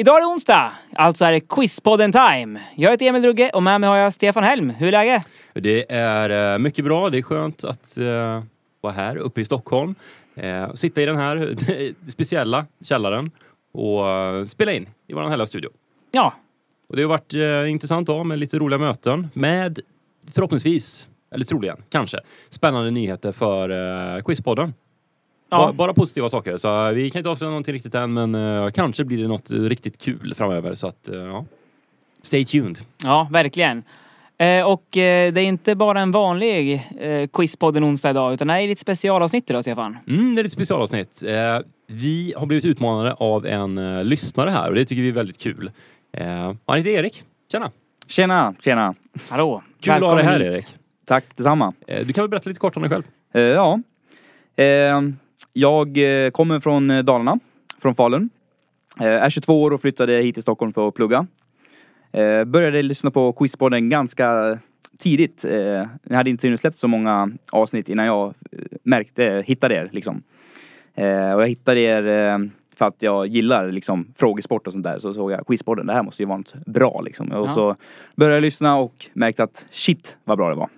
Idag är det onsdag, alltså är det Quizpodden time. Jag heter Emil Drugge och med mig har jag Stefan Helm. Hur är läget? Det är eh, mycket bra. Det är skönt att uh, vara här uppe i Stockholm. Uh, sitta i den här speciella källaren och uh, spela in i vår härliga studio. Ja. Och det har varit uh, intressant dag med lite roliga möten med förhoppningsvis, eller troligen, kanske, spännande nyheter för uh, Quizpodden. Ja. Bara, positiva saker. Så vi kan inte avslöja någonting riktigt än men uh, kanske blir det något riktigt kul framöver. Så att, uh, ja. Stay tuned. Ja, verkligen. Eh, och eh, det är inte bara en vanlig eh, Quizpodden onsdag idag utan det är lite specialavsnitt idag, Stefan. Mm, det är lite specialavsnitt. Eh, vi har blivit utmanade av en lyssnare här och det tycker vi är väldigt kul. Eh, han heter Erik. Tjena! Tjena, tjena. Hallå! Kul att ha dig här hit. Erik. Tack detsamma. Eh, du kan väl berätta lite kort om dig själv? Eh, ja. Jag eh, kommer från eh, Dalarna, från Falun. Eh, är 22 år och flyttade hit till Stockholm för att plugga. Började lyssna på Quizpodden ganska tidigt. Ni hade inte hunnit släppt så många avsnitt innan jag märkte, hittade er liksom. Och jag hittade er för att jag gillar liksom frågesport och sånt där. Så såg jag Quizpodden, det här måste ju vara något bra liksom. Och Ja. så började jag lyssna och märkte att shit vad bra det var.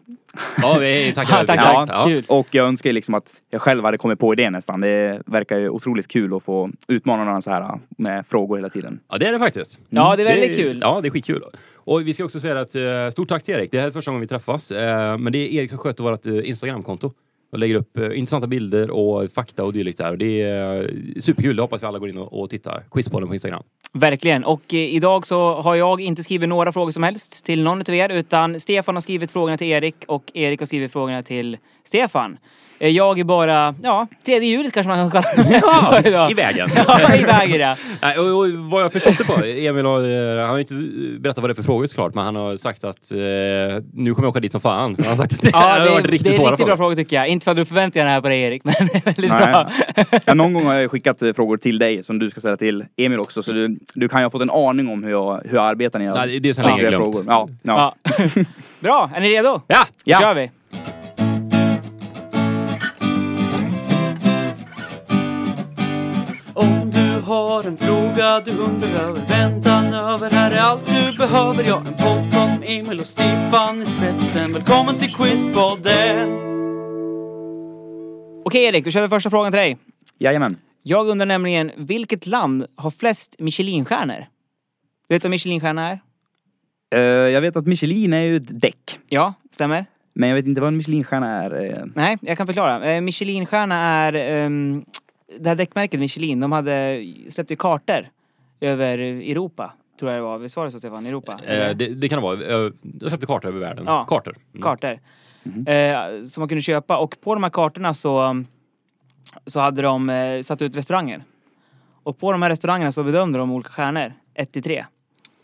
Ja, vi tackar. Ja, tack, Ja. Och jag önskar liksom att jag själv hade kommit på idén nästan. Det verkar ju otroligt kul att få utmana någon så här med frågor hela tiden. Ja, det är det faktiskt. Ja, det är väldigt kul. Ja, det är skitkul. Och vi ska också säga att eh, stort tack till Erik. Det här är första gången vi träffas. Eh, men det är Erik som sköter vårt eh, Instagramkonto. Och lägger upp eh, intressanta bilder och fakta och dylikt där. Och det är superkul. Det hoppas vi alla går in och, och tittar. Quizbollen på Instagram. Verkligen. Och eh, idag så har jag inte skrivit några frågor som helst till någon av er utan Stefan har skrivit frågorna till Erik och Erik har skrivit frågorna till Stefan. Eh, Jag är bara, ja, tredje hjulet kanske man kan kalla det idag. I vägen. Ja, i vägen ja. Nej, och, och vad jag förstått det på, Emil har, eh, han har inte berättat vad det är för frågor såklart, men han har sagt att eh, nu kommer jag åka dit som fan. Han har sagt att det, Ja, har det, varit är, riktigt det är svåra riktigt bra frågor. frågor tycker jag. Inte för att du förväntar dig här på dig Erik, men det väldigt Nej. bra. Ja, någon gång har jag skickat eh, frågor till dig som du ska ställa till Emil också. Så du, du kan ju ha fått en aning om hur jag, hur jag arbetar när jag Nej, det är ställer länge glömt. frågor. Ja, ja. Ja. Bra, är ni redo? Ja! Då Ja. kör vi. Har en fråga du undrar över väntan över Här är allt du behöver, ja en podcast med Emil och Stefan i spetsen Välkommen till Quizpodden! Okej Erik, då kör vi första frågan till dig. Jajamän. Jag undrar nämligen, vilket land har flest Michelinstjärnor? Du vet vad Michelinstjärna är? Eh, jag vet att Michelin är ju ett däck. Ja, stämmer. Men jag vet inte vad en Michelinstjärna är. eh. Nej, jag kan förklara. Eh, Michelinstjärna är ehm, det här däckmärket Michelin. De hade släppt ju kartor över Europa. Tror jag det var. Visst var det så Stefan? Europa? Eh, det, det kan det vara. Eh, Jag släppte kartor över världen. Ja. Kartor. Mm. kartor. Eh, som man kunde köpa. Och på de här kartorna så, så hade de eh, satt ut restauranger. Och på de här restaurangerna så bedömde de olika stjärnor. 1 till 3.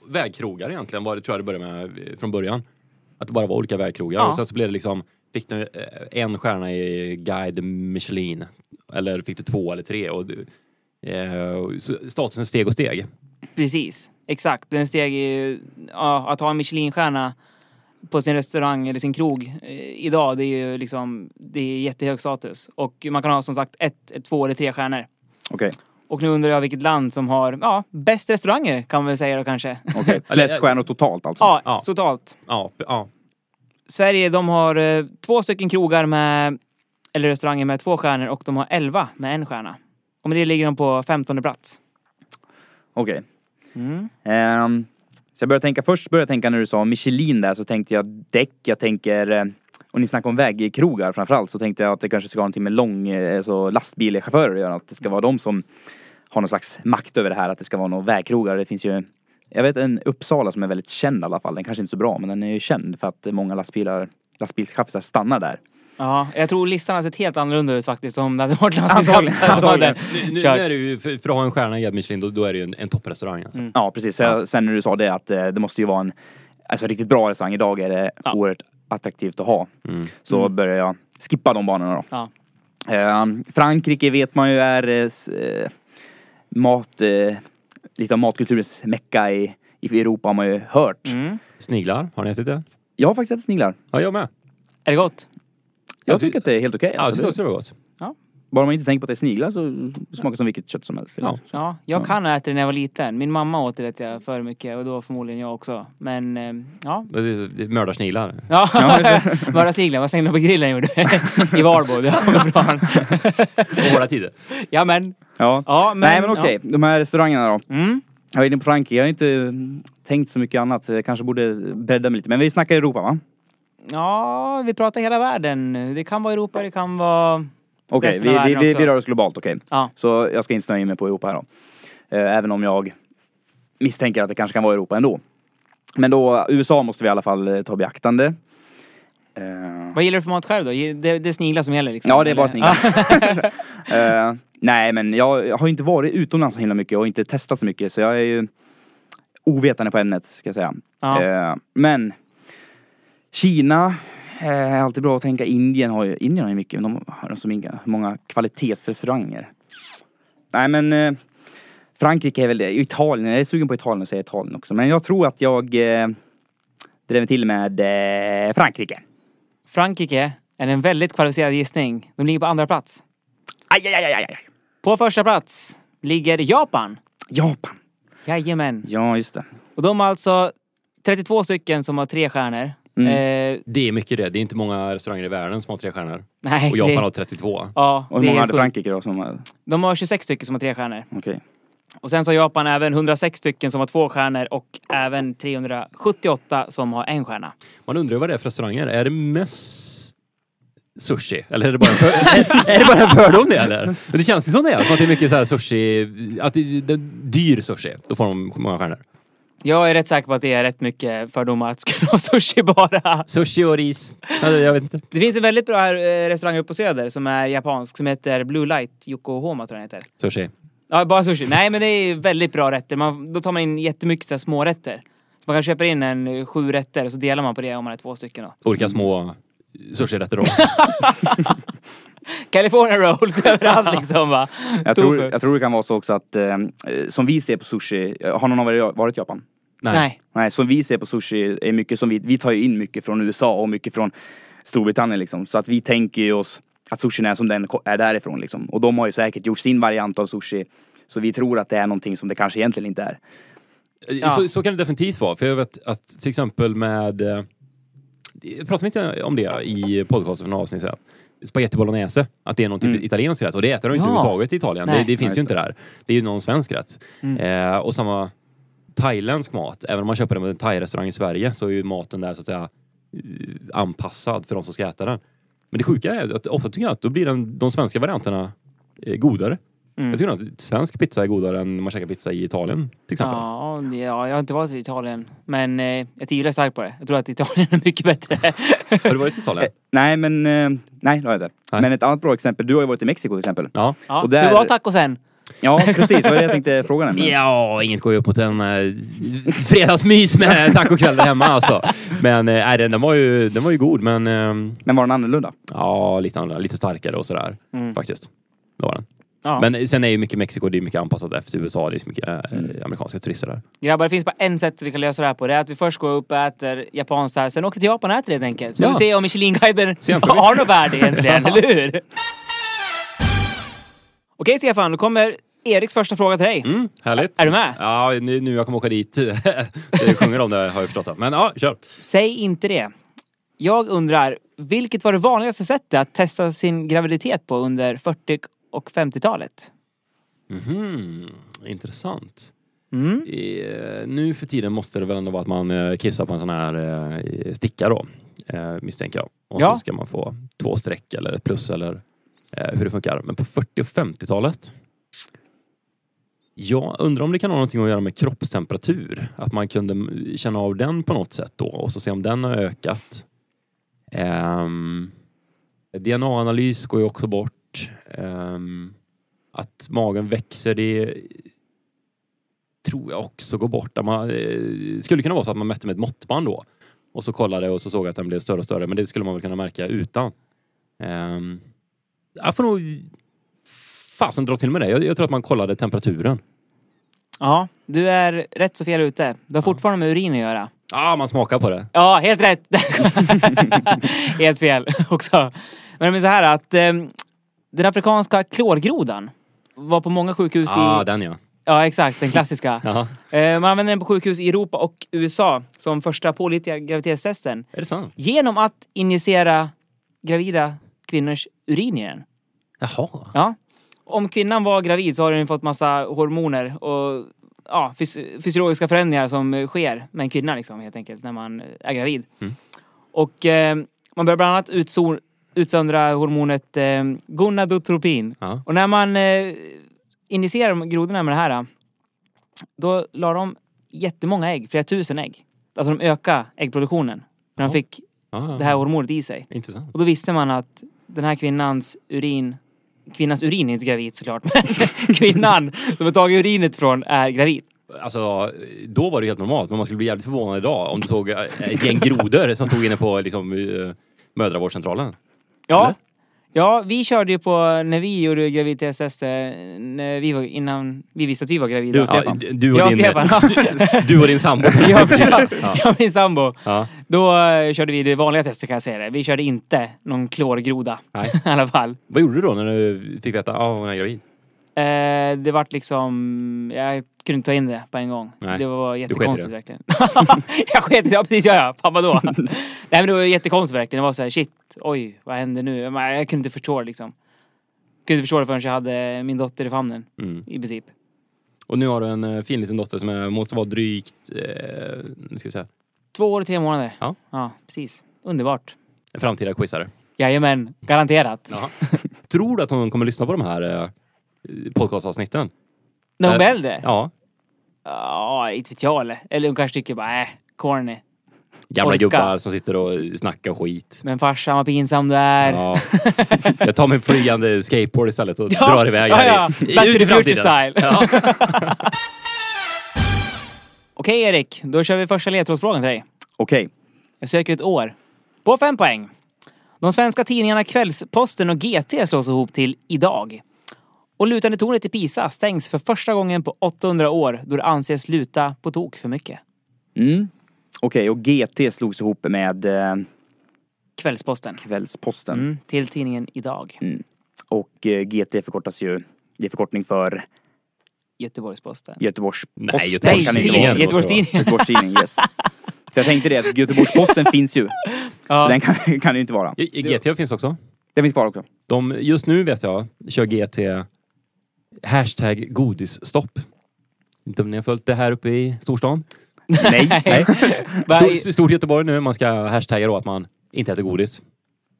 Vägkrogar egentligen var det, tror jag det började med eh, från början. Att det bara var olika vägkrogar. Ja. Och sen så blev det liksom, fick du eh, en stjärna i Guide Michelin. Eller fick du två eller tre. Och, du- eh, statusen steg och steg. Precis. Exakt. Den steg i, ja, att ha en Michelinstjärna på sin restaurang eller sin krog eh, idag, det är ju liksom, det är jättehög status. Och man kan ha som sagt ett, ett två eller tre stjärnor. Okej. Och nu undrar jag vilket land som har, ja, bäst restauranger kan man väl säga då kanske. Okej. Flest stjärnor totalt alltså? Ja, Ja. totalt. Ja, ja. Sverige, de har eh, två stycken krogar med, eller restauranger med två stjärnor och de har elva med en stjärna. Och med det ligger de på 15 plats. Okej. Mm. Ehm, Så jag började tänka, först började jag tänka när du sa Michelin där så tänkte jag däck, jag tänker eh, och ni snackar om vägkrogar framförallt så tänkte jag att det kanske ska ha någonting med lång, alltså lastbilschaufförer att göra. Att det ska vara de som har någon slags makt över det här, att det ska vara några vägkrogar. Det finns ju jag vet en Uppsala som är väldigt känd i alla fall. Den kanske inte är så bra men den är ju känd för att många lastbilar, lastbilschaffisar stannar där. Ja, jag tror listan hade sett helt annorlunda ut faktiskt om det hade varit hade antagligen. Nu, nu är det ju, för, för att ha en stjärna i Michelin, då, då är det ju en, en topprestaurang. Alltså. Mm. Ja precis. Så Sen när du sa det att eh, det måste ju vara en alltså, riktigt bra restaurang. Idag är det Ja. oerhört attraktivt att ha. Mm. Så börjar jag skippa de banorna då. Ja. Eh, Frankrike vet man ju är eh, eh, mat, eh, lite av matkulturens mecka i, i Europa har man ju hört. Mm. Sniglar, har ni ätit det? Jag har faktiskt ätit sniglar. Ja, jag med. Är det gott? Jag Jag ty- tycker att det är helt okej. Ja, jag tyckte också det var gott. bara man inte tänker på att det är sniglar så smakar det som vilket kött som helst. Ja. Ja, jag Ja. kan ha ätit det när jag var liten. Min mamma åt det vet jag för mycket och då förmodligen jag också. Men eh, ja. Är Mördarsniglar. Ja, Ja. bara sniglar. Vad slängde på grillen gjorde i Valbo. Det kommer från. På hårda tider. Ja men. Ja. Ja, men, Nej men okej, de här restaurangerna då. Ja. Mm. Jag är inne på Frankrike, jag har inte tänkt så mycket annat. Jag kanske borde bredda mig lite. Men vi snackar Europa va? Ja, vi pratar hela världen. Det kan vara Europa, det kan vara... Okej, av vi, vi, vi, vi rör oss globalt, okej. Ja. Så jag ska inte snöa in mig på Europa här då. Eh, Även om jag misstänker att det kanske kan vara Europa ändå. Men då, USA måste vi i alla fall eh, ta beaktande. Eh, Vad gillar du för mat själv då? Det, det är sniglar som gäller liksom? Ja, det är bara sniglar. Eh, nej, men jag, har inte varit utomlands så himla mycket och inte testat så mycket så jag är ju ovetande på ämnet ska jag säga. Ja. Eh, men Kina eh, är alltid bra att tänka. Indien har ju, Indien har ju mycket, men de har så många, många kvalitetsrestauranger. Nej men eh, Frankrike är väl det. Italien, jag är sugen på Italien och säger Italien också. Men jag tror att jag eh, drämmer till med eh, Frankrike. Frankrike är en väldigt kvalificerad gissning. De ligger på andra plats. Aj, aj, aj, aj, aj. På första plats ligger Japan. Japan. Jajamän. Ja, just det. Och de har alltså 32 stycken som har tre stjärnor. Mm. Eh, Det är mycket det. Det är inte många restauranger i världen som har tre stjärnor. nej, Och Japan det, har 32. Ja, Och hur många är hade sjukt. Frankrike då som. De har 26 stycken som har tre stjärnor. Okej. Och sen så har Japan även 106 stycken som har två stjärnor och även 378 som har en stjärna. Man undrar vad det är för restauranger. Är det mest sushi? Eller är det bara en, för... är, är det bara en fördom det eller? Men det känns ju som det är. Som att det är mycket så här sushi, att det, det, dyr sushi. Då får de många stjärnor. Jag är rätt säker på att det är rätt mycket fördomar att det skulle vara sushi bara. Sushi och ris. Alltså, jag vet inte. Det finns en väldigt bra eh, restaurang uppe på Söder som är japansk som heter Blue Light Yokohama tror jag den heter. Sushi. Ja, bara sushi. Nej, men det är väldigt bra rätter. Man, då tar man in jättemycket så här, små rätter. Så man kan köpa in en eh, sju rätter och så delar man på det om man är två stycken. Då. Olika små sushirätter då. California rolls överallt liksom va. Jag, tror, jag tror det kan vara så också att, eh, som vi ser på sushi, eh, har någon av er varit i Japan? Nej. Nej, som vi ser på sushi är mycket som vi, vi tar ju in mycket från USA och mycket från Storbritannien liksom. Så att vi tänker ju oss att sushin är som den är därifrån liksom. Och de har ju säkert gjort sin variant av sushi. Så vi tror att det är någonting som det kanske egentligen inte är. Ja. Så, så kan det definitivt vara. För jag vet att till exempel med... eh, Jag pratade inte om det i podcasten för några avsnitt sedan. Spaghetti bolognese, att det är någon typ Mm. italiensk rätt. Och det äter de inte Ja. överhuvudtaget i Italien. Nej. Det, det finns ju inte där. Det är ju någon svensk rätt. Mm. Eh, och samma thailändsk mat. Även om man köper den på en thai-restaurang i Sverige så är ju maten där så att säga eh, anpassad för de som ska äta den. Men det sjuka är att ofta tycker jag att då blir den, de svenska varianterna eh, godare. Mm. Jag tycker att svensk pizza är godare än man käkar pizza i Italien till exempel. Ja, ja, jag har inte varit i Italien. Men eh, jag tvivlar starkt på det. Jag tror att Italien är mycket bättre. Har du varit i Italien? Eh, nej men, eh, nej det har jag inte. Nej. Men ett annat bra exempel, du har ju varit i Mexiko till exempel. Ja. Ja. Och där- Hur var tacosen? Ja precis, det var det jag tänkte fråga nämligen. Ja, inget går ju upp mot en äh, fredagsmys med tacokväll där hemma alltså. Men äh, nej, den, den, var ju, den var ju god, men äh, Men var den annorlunda? ja, lite, annorlunda, lite starkare och sådär Mm. faktiskt. Det var den. Ja. Men sen är ju mycket Mexiko, det är mycket anpassat efter USA. Det är så mycket äh, Mm. amerikanska turister där. Grabbar, det finns bara en sätt vi kan lösa det här på. Det är att vi först går upp och äter japanskt här, sen åker till Japan och äter det helt enkelt. Så Ja. får vi se om Michelin-guiden jämför vi. har något värde egentligen, eller hur? Okej Stefan, då kommer Eriks första fråga till dig. Mm, härligt. Är du med? Ja, nu, nu jag kommer åka dit. jag sjunger om det har jag förstått. Men ja, kör. Säg inte det. Jag undrar, vilket var det vanligaste sättet att testa sin graviditet på under 40 och 50-talet? Mhm, intressant. Mm. Eh, nu för tiden måste det väl ändå vara att man eh, kissar på en sån här eh, sticka då. Misstänker jag. Och Ja. så ska man få två streck eller ett plus eller Eh, hur det funkar. Men på 40 och 50-talet. Jag undrar om det kan ha någonting att göra med kroppstemperatur. Att man kunde känna av den på något sätt då och så se om den har ökat. Ehm, um, DNA-analys går ju också bort. Um, att magen växer, det tror jag också går bort. Det Man, eh, skulle kunna vara så att man mätte med ett måttband då. Och så kollade och så såg att den blev större och större. Men det skulle man väl kunna märka utan. Um, jag får nog fasen dra till med det. Jag, jag tror att man kollade temperaturen. Ja, du är rätt så fel ute. Det har fortfarande med urin att göra. Ja, ah, man smakar på det. Ja, helt rätt! helt fel också. Men det är så här att eh, den afrikanska klorgrodan var på många sjukhus Ja, ah, i... den ja. Ja, exakt. Den klassiska. Jaha. Eh, man använder den på sjukhus i Europa och USA som första pålitliga graviditetstesten. Är det sant? Genom att injicera gravida kvinnors urin i den. Jaha. Ja. Om kvinnan var gravid så har den fått massa hormoner och ja, fys- fysiologiska förändringar som sker med en kvinna liksom, helt enkelt när man är gravid. Mm. Och eh, man börjar bland annat utsöndra hormonet eh, gonadotropin. Ja. Och när man eh, injicerar grodorna med det här, då la de jättemånga ägg, flera tusen ägg. Alltså de ökade äggproduktionen när de Ja. fick Ah, det här hormonet i sig. Intressant. Och då visste man att den här kvinnans urin Kvinnans urin är inte gravid såklart, men kvinnan som har tagit urinet från är gravid. Alltså, då var det helt normalt, men man skulle bli jävligt förvånad idag om du såg eh, ett gäng grodor som stod inne på liksom, eh, mödravårdscentralen. Ja. Eller? Ja, vi körde ju på när vi gjorde graviditetstester när vi var, innan vi visste att vi var gravida. Du och Ja, Stefan. d- du, och Jag din, Stefan. ja. du och din sambo. jag, jag, jag och min sambo. Ja. Då eh, körde vi det vanliga testet kan jag säga det. Vi körde inte någon klorgroda. Nej. I alla fall. Vad gjorde du då när du fick veta att ah, hon är gravid? Eh, det vart liksom... Jag kunde inte ta in det på en gång. Nej. Det var jättekonstigt det. verkligen. jag sket i det, ja precis, ja ja. Fan vadå? Nej men det var jättekonstigt verkligen. Det var så här, shit, oj, vad hände nu? Men Jag kunde inte förstå det liksom. Kunde inte förstå det förrän jag hade min dotter i famnen, Mm. i princip. Och nu har du en eh, fin liten dotter som är, måste vara drygt, eh, nu ska vi säga, Två år och tre månader. Ja. Ja, precis. Underbart. en framtida quizare. Jajamän, garanterat. Tror du att hon kommer lyssna på de här eh, podcastavsnitten? När hon Eh, blir äldre? Ja. Ja, inte vet jag eller. Eller hon kanske tycker bara, äh, corny. Gamla Orka. gubbar som sitter och snackar skit. Men farsan vad pinsam du är. Ja. Jag tar min flygande skateboard istället och Ja, drar iväg ja, här ja. i, Back to ut i framtiden. style. Ja. Okej Erik, då kör vi första ledtrådsfrågan till dig. Okej. Jag söker ett år. På fem poäng. De svenska tidningarna Kvällsposten och GT slås ihop till Idag. Och lutande tornet i Pisa stängs för första gången på 800 år då det anses luta på tok för mycket. Mm. Okej, och GT slogs ihop med eh, Kvällsposten. Kvällsposten. Mm, till tidningen Idag. Och eh, GT förkortas ju, det är förkortning för Göteborgs-Posten. Göteborgs-Posten. Nej. Göteborgs-Tidningen. Göteborgs-Tidningen, yes. För jag tänkte det, att Göteborgs-Posten finns ju. Så Ja. den kan, kan det ju inte vara. GT finns också. Den finns kvar också. De, just nu vet jag, kör GT hashtag godisstopp. Inte om ni har följt det här uppe i storstan? Nej, nej. Stor, stort Göteborg nu, man ska hashtagga då att man inte äter godis.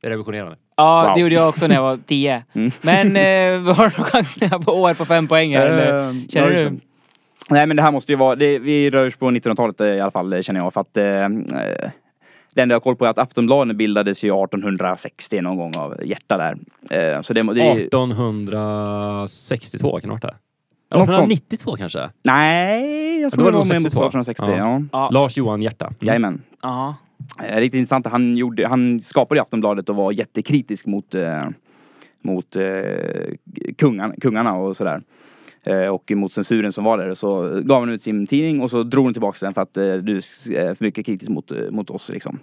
Det är revolutionerande. Ja, Wow. det gjorde jag också när jag var 10. Mm. Men eh, har du någon chans på år på fem poäng här, eller? Eh, Känner du? Nej men det här måste ju vara, det, vi rör oss på 1900-talet eh, i alla fall eh, känner jag för att eh, det enda jag har koll på är att Aftonbladet bildades ju 1860 någon gång av Hjärta där. Eh, så det, det är, 1862 kan det ha varit det? Något sånt. 1892 kanske? Nej, jag Ja, tror det var med 62. 1860. Ja. Ja. Ja. Lars Johan Hjärta. Mm. Jajamän. Ja. Eh, Riktigt intressant. Han, gjorde, han skapade Aftonbladet och var jättekritisk mot, eh, mot eh, kungarna, kungarna och sådär. Eh, och mot censuren som var där. Så gav han ut sin tidning och så drog han tillbaka den för att eh, du är för mycket kritisk mot, eh, mot oss liksom.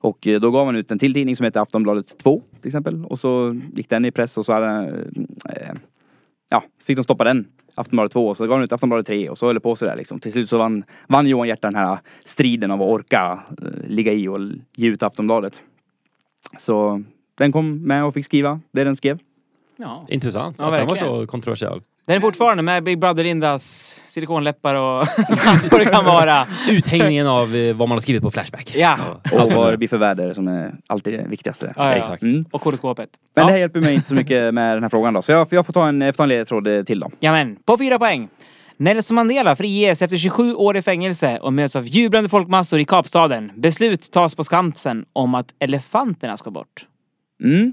Och eh, då gav han ut en till tidning som heter Aftonbladet 2 till exempel. Och så gick den i press och så hade, eh, ja, fick de stoppa den. Aftonbladet 2 och så gav han ut Aftonbladet 3 och så höll det på sådär liksom. Till slut så vann, vann Johan Hjärta den här striden av att orka eh, ligga i och ge ut Aftonbladet. Så den kom med och fick skriva det den skrev. ja. Intressant Ja, att den var så kontroversiell. Den är fortfarande med Big Brother-Lindas silikonläppar och allt vad det kan vara. Uthängningen av eh, vad man har skrivit på Flashback. Ja. Och vad det blir för väder som är alltid det viktigaste. Ja, ja. Exakt. Mm. Och horoskopet. Men ja. det här hjälper mig inte så mycket med den här frågan då. Så jag, jag får ta en, en ledtråd eh, till då. Jamen, på fyra poäng. Nelson Mandela friges efter 27 år i fängelse och möts av jublande folkmassor i Kapstaden. Beslut tas på Skansen om att elefanterna ska bort. Mm.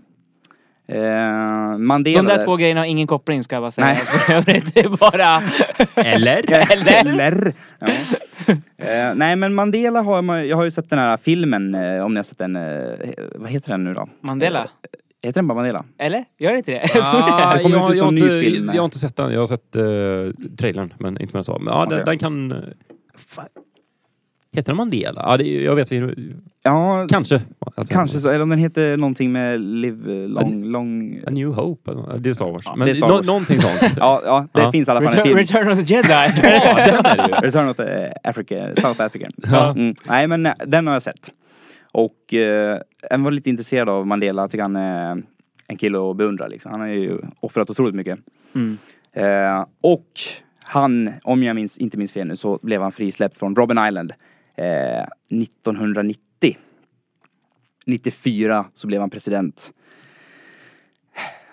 Eh, Mandela De där där. två grejerna har ingen koppling ska jag bara säga. Nej. För övrigt, det är bara... Eller? Eller? Eller? Ja. Eh, nej men Mandela har man, jag har ju sett den här filmen, eh, om ni har sett den, eh, vad heter den nu då? Mandela? Eh, heter den bara Mandela? Eller? Gör det inte det? Ah, det. Jag, jag, har inte, film. jag har inte sett den. Jag har sett uh, trailern, men inte mer så. Men, ja, den, Okej. den kan... Fan. Heter den Mandela? Ja, det, jag vet. vi- Ja, Kanske. kanske så. Eller om den heter någonting med Live Long... long... A New Hope. Det är Star Wars. Ja, men det är Star Wars. någonting sånt. Ja, ja, det Ja. finns i alla fall en Return, film. Return of the Jedi. ja, den är det ju. Return of the Africa, South African. Ja. Mm. Nej men eh, den har jag sett. Och eh, jag var lite intresserad av Mandela. Jag tycker han är en kille att beundra liksom. Han har ju offrat otroligt mycket. Mm. Eh, och han, om jag minns, inte minns fel nu, så blev han frisläppt från Robben Island eh, 1990. 94 så blev han president.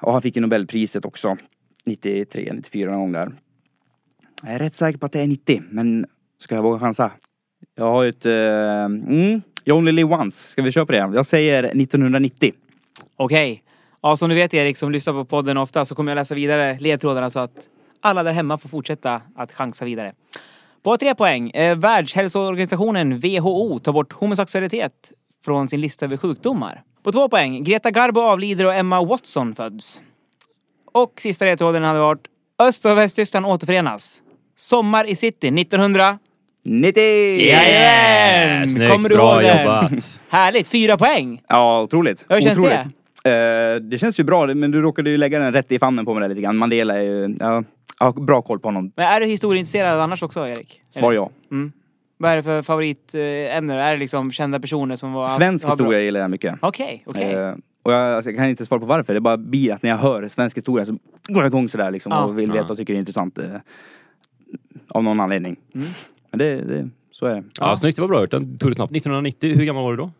Och han fick ju Nobelpriset också. 93, 94 någon gång där. Jag är rätt säker på att det är 90, men ska jag våga chansa? Jag har ju ett... Uh, mm, You only live once. Ska vi köra på det? Jag säger 1990. Okej. Ja, som du vet Erik, som lyssnar på podden ofta, så kommer jag läsa vidare ledtrådarna så att alla där hemma får fortsätta att chansa vidare. På tre poäng. Eh, Världshälsoorganisationen WHO tar bort homosexualitet från sin lista över sjukdomar. På två poäng. Greta Garbo avlider och Emma Watson föds. Och sista ledtråden hade varit Öst och Västtyskland återförenas. Sommar i city 1900... 90! Jajamän! Snyggt, Kommer du bra ihåg det? jobbat. Härligt! Fyra poäng! Ja, otroligt. Hur känns otroligt. det? det känns ju bra, men du råkade ju lägga den rätt i famnen på mig där lite grann. Mandela är ju... Ja, jag har bra koll på honom. Men är du historieintresserad annars också, Erik? Svar ja. Mm. Vad är det för favoritämne? Är det liksom kända personer som var... Svensk historia gillar jag mycket. Okej, okej. Eh, och jag, alltså, jag kan inte svara på varför, det är bara blir att när jag hör svensk historia så går jag igång sådär liksom Ja. och vill veta och tycker det är intressant. Eh, av någon anledning. Mm. Men det, det, så är det. Ja, snyggt, det var bra gjort. Den tog det snabbt. 1990, hur gammal var du då?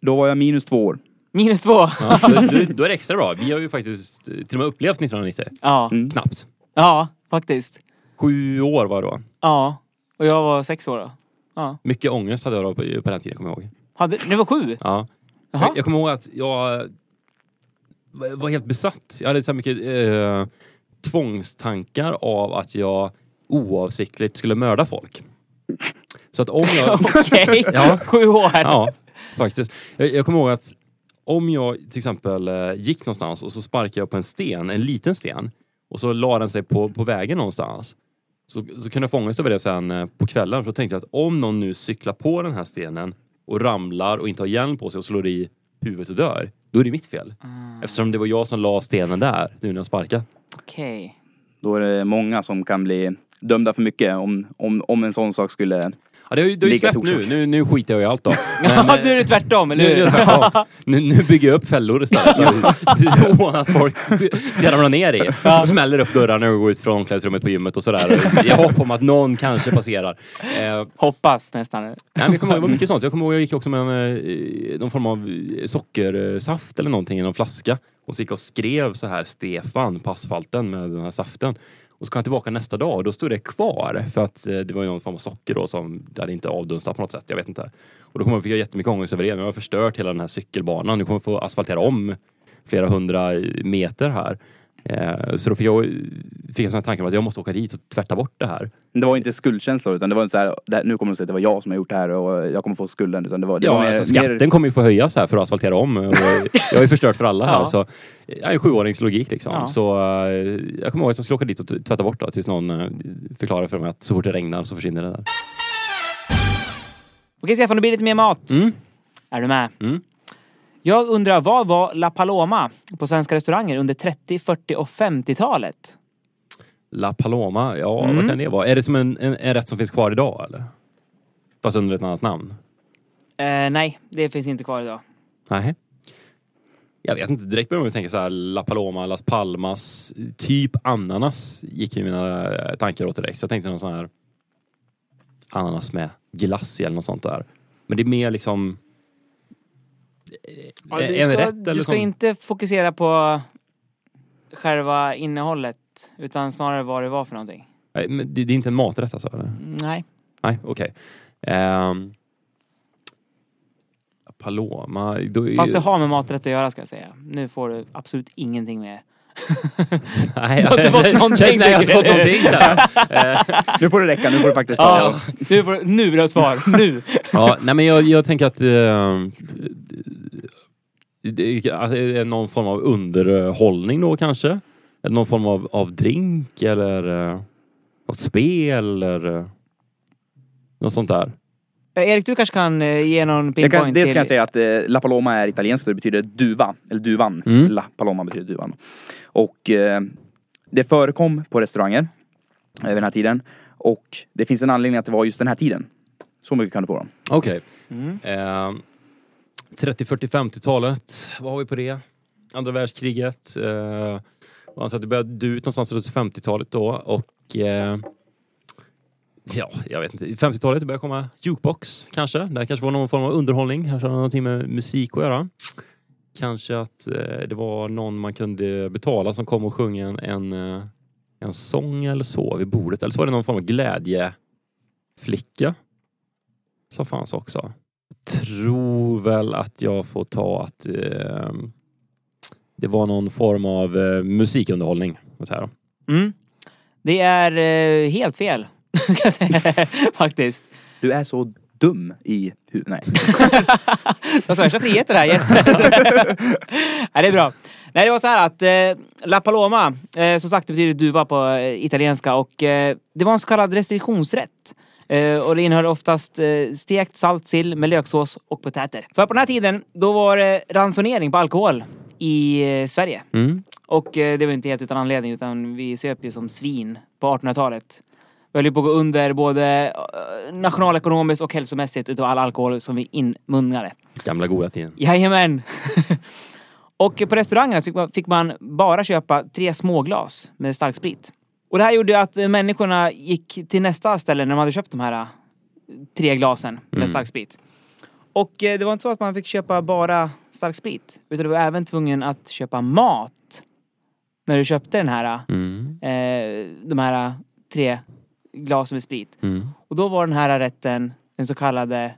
Då var jag minus två år. Minus två. Ja, då, då, då är det extra bra. Vi har ju faktiskt till och med upplevt 1990. Ja, Mm. Knappt. ja, faktiskt. Sju år var det då. Ja. Och jag var sex år då. Ja. Mycket ångest hade jag då på, på den tiden, kommer jag ihåg. Hade, ni var sju? Ja. Jaha. Jag, jag kommer ihåg att jag var helt besatt. Jag hade så mycket eh, tvångstankar av att jag oavsiktligt skulle mörda folk. Så att om jag... Okej, Ja. sju år. ja, faktiskt. Jag, jag kommer ihåg att om jag till exempel eh, gick någonstans och så sparkade jag på en sten, en liten sten, och så la den sig på, på vägen någonstans. Så, så kunde jag få ångest över det sen eh, på kvällen. För då tänkte jag att om någon nu cyklar på den här stenen och ramlar och inte har hjälm på sig och slår i huvudet och dör, då är det mitt fel. Eftersom det var jag som la stenen där, nu när jag sparkade. Okej. Då är det många som kan bli dömda för mycket om, om, om en sån sak skulle... Ja, det har ju, det har ju släppt nu. nu. Nu skiter jag i allt då. Ja, Men, nu är det tvärtom, eller Nu, nu, hur? tvärtom. nu, nu bygger jag upp fällor istället. Så, att folk ska ramla ner i. Smäller upp dörrarna och går ut från omklädningsrummet på gymmet och sådär. I hopp om att någon kanske passerar. Eh, Hoppas nästan. nej, men jag kommer ihåg, det var mycket sånt. Jag kommer ihåg jag gick också med en, eh, någon form av eh, sockersaft eller någonting i någon flaska. Och så gick jag och skrev så här Stefan på asfalten med den här saften. Och så kom jag tillbaka nästa dag och då stod det kvar. För att eh, det var någon form av socker då som det hade inte avdunstat på något sätt. Jag vet inte. Och då kommer jag fick jag jättemycket ångest över det. Men jag har förstört hela den här cykelbanan. Nu kommer jag få asfaltera om flera hundra meter här. Eh, så då fick jag, fick jag sån här tanke om att jag måste åka dit och tvätta bort det här. Det var inte skuldkänslor utan det var inte så här, det nu kommer de säga att det var jag som har gjort det här och jag kommer få skulden. Utan det var, det var Ja, mer, alltså skatten kommer ju få höjas här för att asfaltera om. Och jag har ju förstört för alla här. Ja. Så jag är en sjuårings logik liksom. Ja. Så eh, jag kommer ihåg att jag skulle åka dit och tvätta bort det tills någon eh, förklarar för mig att så fort det regnar så försvinner det där. Okej Stefan, det blir lite mer mat. Mm. Är du med? Mm. Jag undrar, vad var La Paloma på svenska restauranger under 30, 40 och 50-talet? La Paloma, ja Mm. vad kan det vara? Är det som en, en, en rätt som finns kvar idag eller? Fast under ett annat namn? Eh, nej, det finns inte kvar idag. Nej. Jag vet inte, direkt började man tänka så här La Paloma, Las Palmas, typ ananas gick ju mina eh, tankar åt direkt. Så jag tänkte någon sån här ananas med glass eller något sånt där. Men det är mer liksom Ja, en du ska, rätt du eller ska sån- inte fokusera på själva innehållet utan snarare vad det var för någonting. Men det, det är inte en maträtt alltså? Eller? Nej. Nej, okej. Ehm, Paloma, då är Fast det har med maträtt att göra ska jag säga. Nu får du absolut ingenting med. Nej, Du har inte fått någonting, Nej, jag har inte fått någonting jag. Nu får det räcka, nu får du faktiskt ta. Ja, nu, får, nu vill jag ha svar. Nu! Ja, nej men jag, jag tänker att eh, det, är någon form av underhållning då kanske? Någon form av, av drink eller eh, något spel eller eh, något sånt där. Eh, Erik, du kanske kan eh, ge någon Jag pinpoint kan, dels till... kan jag säga att eh, La Paloma är italienskt och det betyder duva, eller duvan. Mm. La Paloma betyder duvan. Och eh, det förekom på restauranger eh, vid den här tiden. Och det finns en anledning att det var just den här tiden. Så mycket kan du få dem. Okej. Mm. Eh, 30, 40, 50-talet. Vad har vi på det? Andra världskriget. Eh, alltså det började dö ut någonstans runt 50-talet då och eh, Ja, jag vet inte. 50-talet det började komma jukebox kanske. Det kanske var någon form av underhållning. Kanske hade någonting med musik att göra. Kanske att eh, det var någon man kunde betala som kom och sjöng en, en, eh, en sång eller så vid bordet. Eller så var det någon form av glädjeflicka. Som fanns också. Tror väl att jag får ta att eh, det var någon form av eh, musikunderhållning. Så här. Mm. Det är eh, helt fel. Faktiskt. Du är så dum i huvudet. Nej. De värsta friheter här gäster. Nej, det är bra. Nej, det var så här att eh, La Paloma, eh, som sagt det betyder duva på eh, italienska och eh, det var en så kallad restriktionsrätt. Eh, och det innehöll oftast eh, stekt salt sill med löksås och potäter. För på den här tiden, då var det ransonering på alkohol i Sverige. Mm. Och det var inte helt utan anledning utan vi söp ju som svin på 1800-talet. Vi höll ju på att gå under både eh, nationalekonomiskt och hälsomässigt utav all alkohol som vi inmungade. Gamla goda tiden. Jajamän! och på restaurangerna fick man, fick man bara köpa tre småglas med starksprit. Och det här gjorde att eh, människorna gick till nästa ställe när de hade köpt de här eh, tre glasen med Mm. starksprit. Och eh, det var inte så att man fick köpa bara starksprit. Utan du var även tvungen att köpa mat. När du köpte den här, Mm. eh, de här tre glasen med sprit. Mm. Och då var den här rätten den så kallade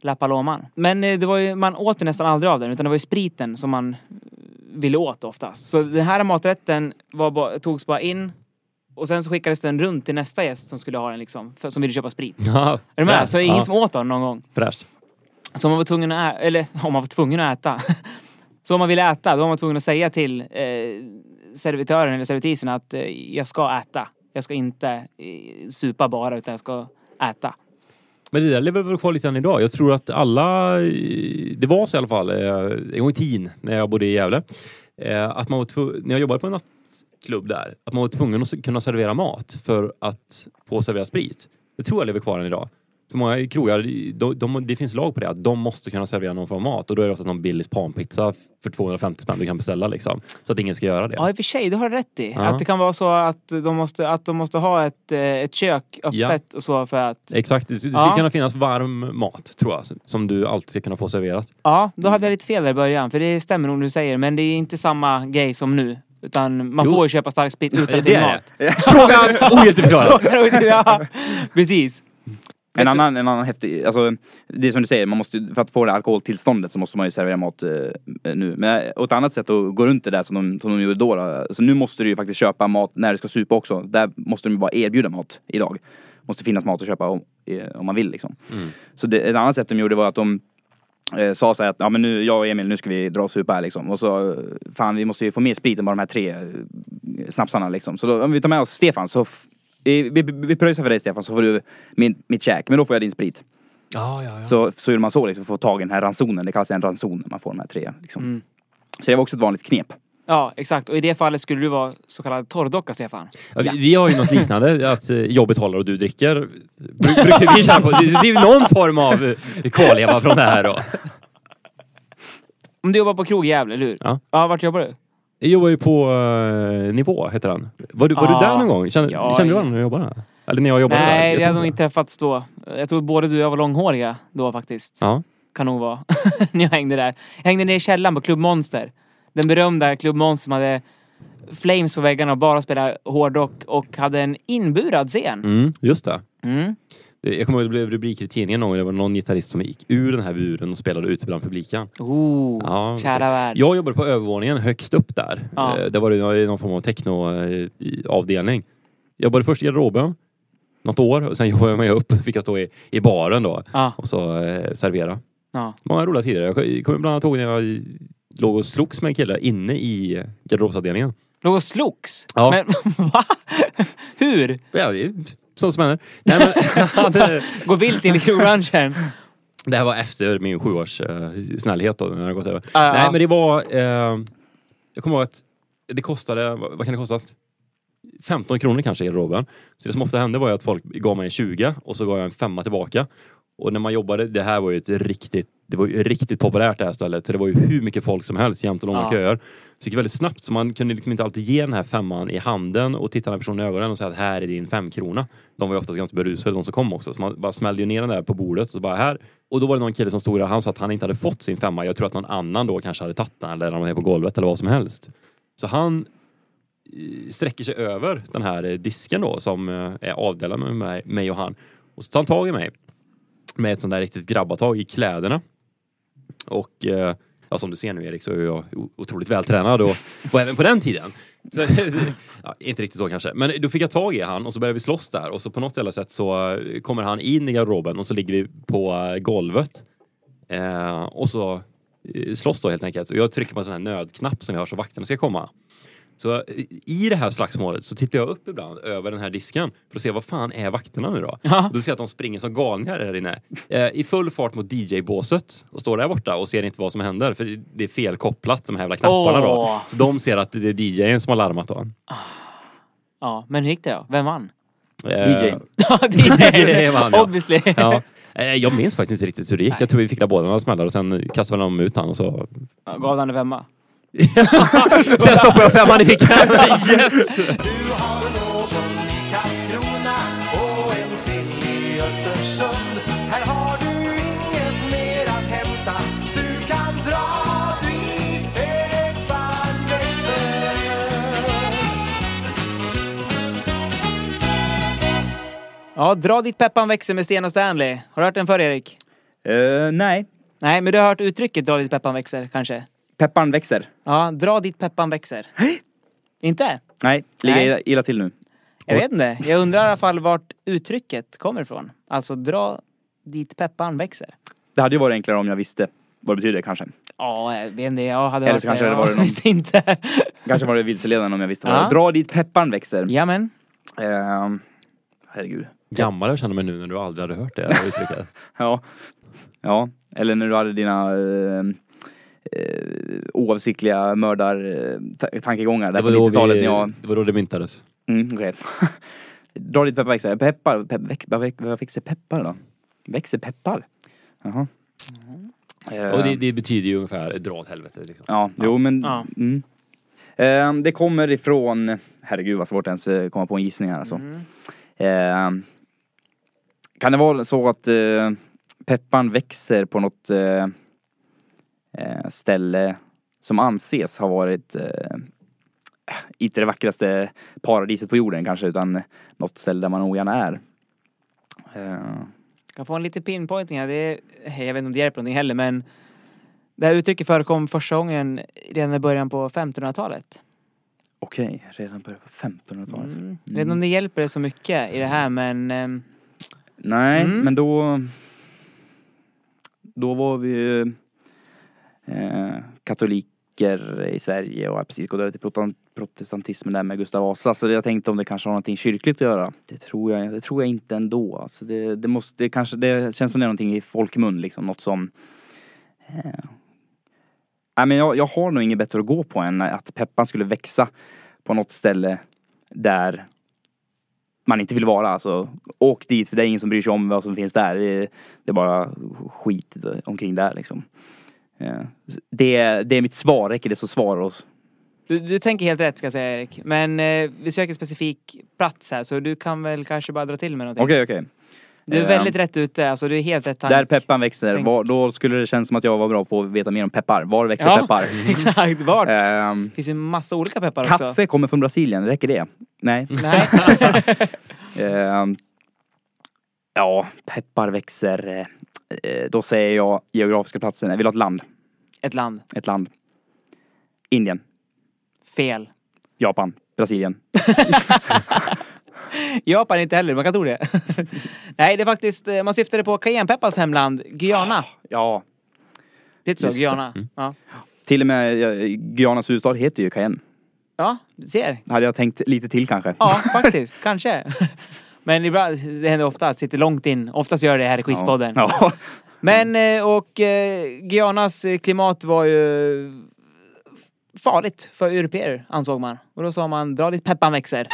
La Paloman. Men eh, det var ju, man åt ju nästan aldrig av den utan det var ju spriten som man eh, ville åt oftast. Så den här maträtten var bara, togs bara in och sen så skickades den runt till nästa gäst som skulle ha den liksom, för, som ville köpa sprit. Ja, Är du med? Så ingen ja, som åt den någon gång. Fräscht. Så om man var tvungen att äta, eller om man var tvungen att äta. Så om man ville äta, då var man tvungen att säga till eh, servitören eller servitrisen att eh, jag ska äta. Jag ska inte eh, supa bara utan jag ska äta. Men det där lever väl kvar lite än idag. Jag tror att alla, eh, det var så i alla fall, eh, en gång i tiden när jag bodde i Gävle, att man var tvungen, när jag jobbade på en nattklubb där, att man var tvungen att kunna servera mat för att få servera sprit. Det tror jag lever kvar än idag. För många krogar, de, de, det finns lag på det, att de måste kunna servera någon form av mat och då är det ofta någon Billys panpizza för 250 spänn du kan beställa liksom. Så att ingen ska göra det. Ja, i och för sig, det har du rätt i. Ja. Att det kan vara så att de måste, att de måste ha ett, eh, ett kök öppet Ja. och så för att... Exakt, det, det ska Ja. kunna finnas varm mat tror jag, som du alltid ska kunna få serverat. Ja, då hade jag lite fel där i början. För det stämmer nog du säger. Men det är inte samma grej som nu. Utan man Jo. får ju köpa stark sprit utan är mat. Frågan ogiltigförklarad. ja, precis. En annan, en annan häftig, alltså det är som du säger, man måste, för att få det alkoholtillståndet så måste man ju servera mat eh, nu. Men och ett annat sätt att gå runt det där som de, som de gjorde då, då så nu måste du ju faktiskt köpa mat när du ska supa också. Där måste de ju bara erbjuda mat idag. Måste finnas mat att köpa om, eh, om man vill liksom. Så det, ett annat sätt de gjorde var att de eh, sa så här att ja men nu, jag och Emil, nu ska vi dra och supa här liksom. Och så, eh, fan vi måste ju få mer sprit än bara de här tre eh, snapsarna liksom. Så då, om vi tar med oss Stefan så vi, vi, vi pröjsar för dig Stefan så får du min, mitt käk, men då får jag din sprit. Ja, ja, ja. Så, så gjorde man så liksom, för att få tag i den här ransonen. Det kallas en ranson när man får de här tre. Liksom. Mm. Så det var också ett vanligt knep. Ja, exakt. Och i det fallet skulle du vara så kallad torrdocka, Stefan. Ja, vi, vi har ju något liknande, att eh, jag betalar och du dricker. Bru- Brukar vi köra på. Det, det är någon form av eh, kvarleva från det här då. Om du jobbar på krog i Gävle, eller hur? Ja. Ja, vart jobbar du? Jag jobbar ju på uh, Nivå, heter han. Var du, var Ja. du där någon gång? Kände, Ja, kände du varandra när du jobbade där? Eller när jag jobbade där? Nej, Jag vi tror hade nog inte träffats då. Jag tror både du och jag var långhåriga då faktiskt. Ja. Kan nog vara. när jag hängde där. Jag hängde nere i källaren på Club Monster. Den berömda Club Monster som hade flames på väggarna och bara spelade hårdrock och hade en inburad scen. Mm, just det. Mm. Det- Jag kommer ihåg att det blev rubriker i tidningen någon gång. Det var någon gitarrist som gick ur den här buren och spelade ute bland publiken. Oh, Ja, kära värld. Jag jobbade på övervåningen högst upp där. Ja. Eh, Där var det någon form av techno-avdelning. Jag jobbade först i garderoben, något år, och sen jobbade jag upp och fick jag stå i, i baren då Ja, och så eh, servera. ja. Många roliga tider. Jag kommer bland annat ihåg när jag låg och slogs med en kille inne i garderobsavdelningen. Låg och slogs? Ja. Men va? Hur? Ja, sånt som händer. Nej, men, hade, Gå vilt in i krogbranschen? det här var efter min sjuårs eh, snällhet då, när jag gått över. Ja. Nej, men det var... Eh, jag kommer ihåg att det kostade, vad, vad kan det kosta? 15 kronor kanske i garderoben. Så det som ofta hände var ju att folk gav mig en 20 och så gav jag en femma tillbaka. Och när man jobbade, det här var ju ett riktigt, det var ju riktigt populärt det här stället. Så det var ju hur mycket folk som helst jämt och långa Ja. köer. Så det gick väldigt snabbt så man kunde liksom inte alltid ge den här femman i handen och titta den här personen i ögonen och säga att här är din femkrona. De var ju oftast ganska berusade de som kom också. Så man bara smällde ju ner den där på bordet och så bara här. Och då var det någon kille som stod där, han sa att han inte hade fått sin femma. Jag tror att någon annan då kanske hade tagit den eller ramlat ner på golvet eller vad som helst. Så han eh, sträcker sig över den här eh, disken då som eh, är avdelad med mig, mig och han. Och så tar han tag i mig med ett sånt där riktigt grabbatag i kläderna. Och eh, ja, som du ser nu Erik så är jag otroligt vältränad och, och även på den tiden. Så, ja, inte riktigt så kanske. Men då fick jag tag i han och så började vi slåss där och så på något jävla sätt så eh, kommer han in i garderoben och så ligger vi på eh, golvet. Eh, och så eh, slåss då helt enkelt. Och jag trycker på en sån här nödknapp som vi har så vakterna ska komma. Så eh, i det här slagsmålet så tittar jag upp ibland över den här disken för att se vad fan är vakterna nu då? Ja. Då ser jag att de springer som galningar där inne. Eh, I full fart mot DJ-båset och står där borta och ser inte vad som händer för det- är fel kopplat de här jävla knapparna Åh. då. Så de ser att det är DJn som har larmat då. Ja, men hur gick det då? Vem vann? Eh, DJ. Ja, DJ vann, ja. Obviously. Ja. Eh, Jag minns faktiskt inte riktigt hur det gick. Nej. Jag tror vi fick båda några smällar och sen kastade de ut han och så... Gav han en femma? Sen stoppade jag femman i fickan. yes! Ja, dra dit peppan växer med Sten och Stanley. Har du hört den förr Erik? Eh, nej. Nej, men du har hört uttrycket dra dit peppan växer kanske? Pepparn växer. Ja, dra dit peppan växer. Inte? Nej, ligger Nej. illa, illa till nu. Jag vet inte. Jag undrar i alla fall vart uttrycket kommer ifrån. Alltså dra dit peppan växer. Det hade ju varit enklare om jag visste vad det betyder kanske. Ja, jag vet inte. Jag hade Eller hört så kanske det. det var Jag någon- visste inte. Kanske var det vilseledande om jag visste vad Ja. det var. Dra dit pepparn växer. Jamen. Ehm, herregud. Gammal jag känner mig nu när du aldrig hade hört det uttrycket. Ja. Ja, eller när du hade dina eh, eh, oavsiktliga mördartankegångar där Det på var, då 90-talet vi, när jag... det var då det myntades. Mm, okej. Dra dit peppar växer. Peppar, pepp, väx, vad, väx, vad växer peppar då? Växer peppar? Jaha. Eh, Och det, det betyder ju ungefär dra åt helvete. Liksom. Ja, jo men... Ja. Mm. Ehm, det kommer ifrån... Herregud vad svårt ens eh, komma på en gissning här alltså. Mm. Ehm, kan det vara så att eh, pepparn växer på något eh, eh, ställe som anses ha varit eh, inte det vackraste paradiset på jorden kanske utan något ställe där man ogärna är. Eh, Kan få en lite pinpointing här. Det är, jag vet inte om det hjälper någonting heller men det här uttrycket förekom första gången redan i början på 1500-talet. Okej, redan början på 1500-talet. Mm. Jag vet inte om det hjälper så mycket i det här men ehm, Nej, Mm. men då... Då var vi ju eh, katoliker i Sverige och har precis gått över till protestantismen där med Gustav Vasa. Så jag tänkte om det kanske har någonting kyrkligt att göra. Det tror jag, det tror jag inte ändå. Alltså det, det, måste, det, kanske, det känns som det är någonting i folkmun liksom. Något som... Eh, nej men jag, jag har nog inget bättre att gå på än att peppan skulle växa på något ställe där man inte vill vara. Alltså, åk dit för det är ingen som bryr sig om vad som finns där. Det är, det är bara skit omkring där liksom. Eh, Det, det är mitt svar, räcker det så svara oss. Du, du tänker helt rätt ska jag säga Erik. Men eh, vi söker specifik plats här så du kan väl kanske bara dra till med någonting. Okej, okej. Du är Eh, väldigt rätt ute, alltså du är helt rätt tank. Där pepparn växer, var, då skulle det kännas som att jag var bra på att veta mer om peppar. Var växer ja, peppar? exakt. Vart? Ehm, Det finns ju massa olika peppar också. kaffe kommer från Brasilien, räcker det? Nej. Nej. Ehm, ja, peppar växer. Eh, Då säger jag geografiska platsen. Jag vill ha ett land. Ett land. Ett land. Indien. Fel. Japan. Brasilien. Japan inte heller, man kan tro det. Nej, det är faktiskt, eh, man syftade på cayennepeppars hemland, Guyana. Ja. Det är så, Just. Guyana. Ja. Till och med Guyanas huvudstad heter ju Cayenne. ja, du ser. Hade jag tänkt lite till kanske. Ja, faktiskt. Kanske. Men ibland, det händer ofta att det sitter långt in. Oftast gör det här i Quizpodden. Ja. Men, eh, och eh, Guyanas eh, klimat var ju farligt för europeer, ansåg man. Och då sa man, dra dit peppan växer.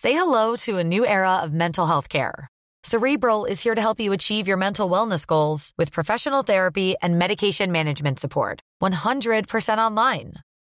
Say hello to a new era of mental health care. Cerebral is here to help you achieve your mental wellness goals with professional therapy and medication management support. 100% online.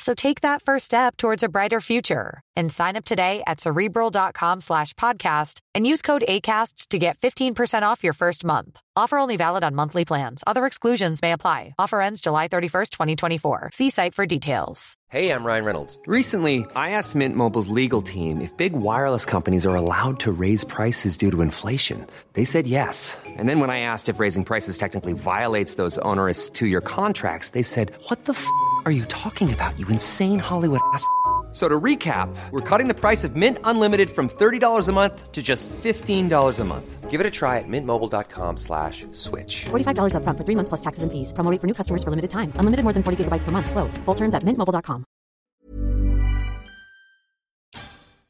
So take that first step towards a brighter future and sign up today at cerebral.com slash podcast and use code ACAST to get 15% off your first month. Offer only valid on monthly plans. Other exclusions may apply. Offer ends July 31st, 2024. See site for details. Hey, I'm Ryan Reynolds. Recently, I asked Mint Mobile's legal team if big wireless companies are allowed to raise prices due to inflation. They said yes. And then when I asked if raising prices technically violates those onerous two year contracts, they said, What the f are you talking about, you insane Hollywood ass? So to recap, we're cutting the price of Mint Unlimited from $30 a month to just $15 a month. Give it a try at mintmobile.com slash switch. $45 upfront for three months plus taxes and fees. Promo rate for new customers for limited time. Unlimited more than 40 gigabytes per month. Slows. Full terms at mintmobile.com.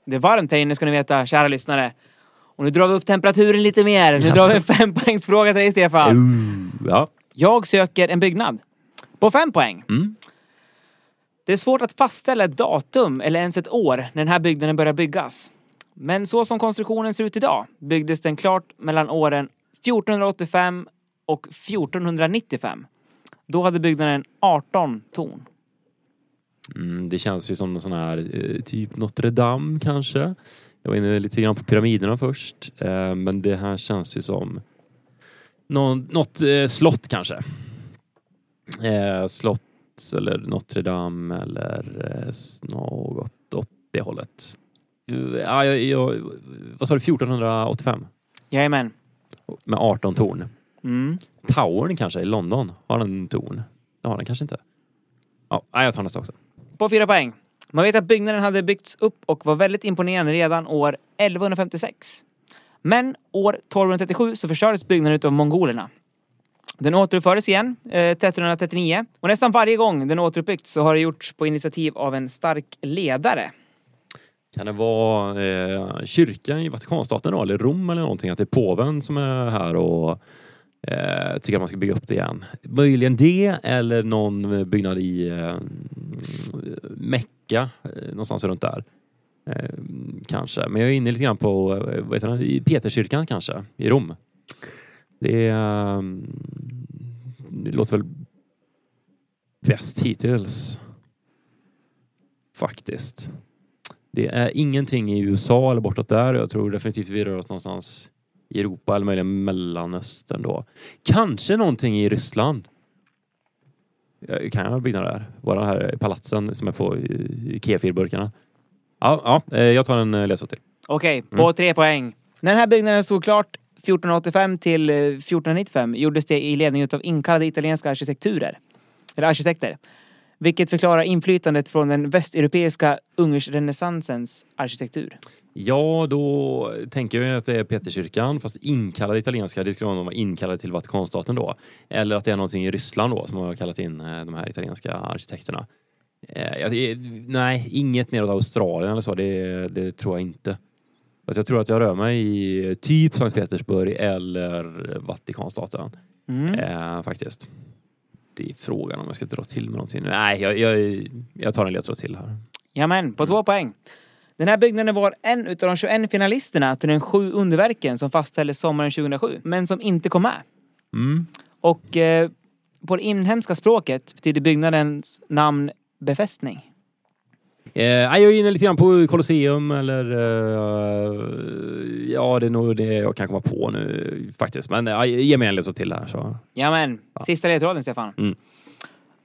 Det är varmt här inne ska ni veta, kära lyssnare. Och nu drar vi upp temperaturen lite mer. Nu drar vi en fempoängsfråga till dig, Stefan. Ja. Jag söker en byggnad. På fem poäng. Det är svårt att fastställa ett datum eller ens ett år när den här byggnaden börjar byggas. Men så som konstruktionen ser ut idag byggdes den klart mellan åren 1485 och 1495. Då hade byggnaden 18 torn. Mm, det känns ju som någon sån här, eh, typ Notre Dame kanske. Jag var inne lite grann på pyramiderna först. Eh, men det här känns ju som någon, något eh, slott kanske. Slott slott eller Notre Dame eller eh, något åt det hållet. Ja, jag, jag, vad sa du, 1485? Jajamän. Med 18 torn. Mm. Towern kanske i London. Har den torn? Det har den kanske inte. Ja, jag tar nästa också. På fyra poäng. Man vet att byggnaden hade byggts upp och var väldigt imponerande redan år 1156. Men år 1237 så förstördes byggnaden utav mongolerna. Den återuppfördes igen eh, 1339 och nästan varje gång den återuppbyggts så har det gjorts på initiativ av en stark ledare. Kan det vara eh, kyrkan i Vatikanstaten då, eller Rom eller någonting? Att det är påven som är här och eh, tycker att man ska bygga upp det igen. Möjligen det eller någon byggnad i eh, Mecka, eh, någonstans runt där. Eh, kanske. Men jag är inne lite grann på eh, vad heter det, i Peterskyrkan kanske, i Rom. Det, är, eh, det låter väl bäst hittills. Faktiskt. Det är ingenting i USA eller bortåt där. Jag tror definitivt vi rör oss någonstans i Europa eller möjligen Mellanöstern då. Kanske någonting i Ryssland. Kan jag bygga där? Våra här palatsen som är på kefirburkarna. Ja, ja, eh, jag tar en eh, ledtråd till. Okej, på tre poäng. När den här byggnaden stod klart 1485 till eh, 1495 gjordes det i ledning av inkallade italienska arkitekturer. Eller arkitekter. Vilket förklarar inflytandet från den västeuropeiska ungersrenässansens arkitektur. Ja, då tänker jag att det är Peterskyrkan, fast inkallade italienska. Det skulle nog vara inkallade till Vatikanstaten då. Eller att det är någonting i Ryssland då som har kallat in eh, de här italienska arkitekterna. Eh, nej, inget neråt Australien eller så. Det, det tror jag inte. Fast jag tror att jag rör mig i typ Sankt Petersburg eller Vatikanstaten. Mm. Eh, faktiskt. Det är frågan om jag ska dra till med någonting. Nej, jag, jag, jag tar en ledtråd till här. Jamen, på två poäng. Den här byggnaden var en utav de 21 finalisterna till de sju underverken som fastställdes sommaren 2007, men som inte kom med. Mm. Och eh, på det inhemska språket betyder byggnadens namn befästning. Eh, jag är inne lite grann på Colosseum eller... Eh, ja, det är nog det jag kan komma på nu faktiskt. Men eh, ge mig en ledtråd till här så... Jamen, sista ledtråden Stefan. Mm.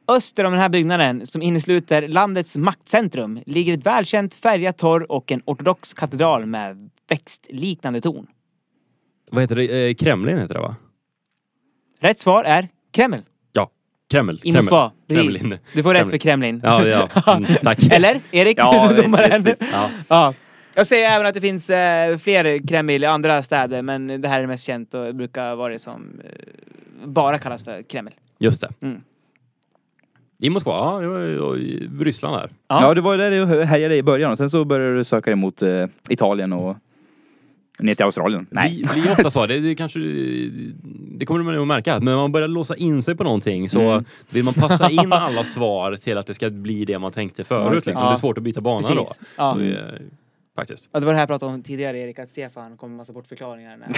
Öster om den här byggnaden, som innesluter landets maktcentrum, ligger ett välkänt färgat torg och en ortodox katedral med växtliknande torn. Vad heter det? Eh, Kremlin heter det va? Rätt svar är Kreml. Kreml. I. Moskva. Kremlin. Du får rätt för Kremlin. Ja, ja. Mm, tack. Eller? Erik, Ja, du som domaren. visst, visst. Ja. Ja. Jag säger även att det finns eh, fler Kreml i andra städer, men det här är mest känt och brukar vara det som eh, bara kallas för Kreml. Just det. Mm. I Moskva, ja. det var i Ryssland där. Ja. Ja, det var där det härjade i början och sen så började du söka dig mot eh, Italien och ner till Australien. Nej. Det blir ofta så. Det, det, kanske, det kommer man nog märka. Men man börjar låsa in sig på någonting så Mm. vill man passa in alla svar till att det ska bli det man tänkte Ja, förut. det. liksom. Ja. Det är svårt att byta bana då. Precis. Ja. Faktiskt. Ja, det var det här jag pratade om tidigare Erik, att Stefan kommer med massa bortförklaringar. Nej.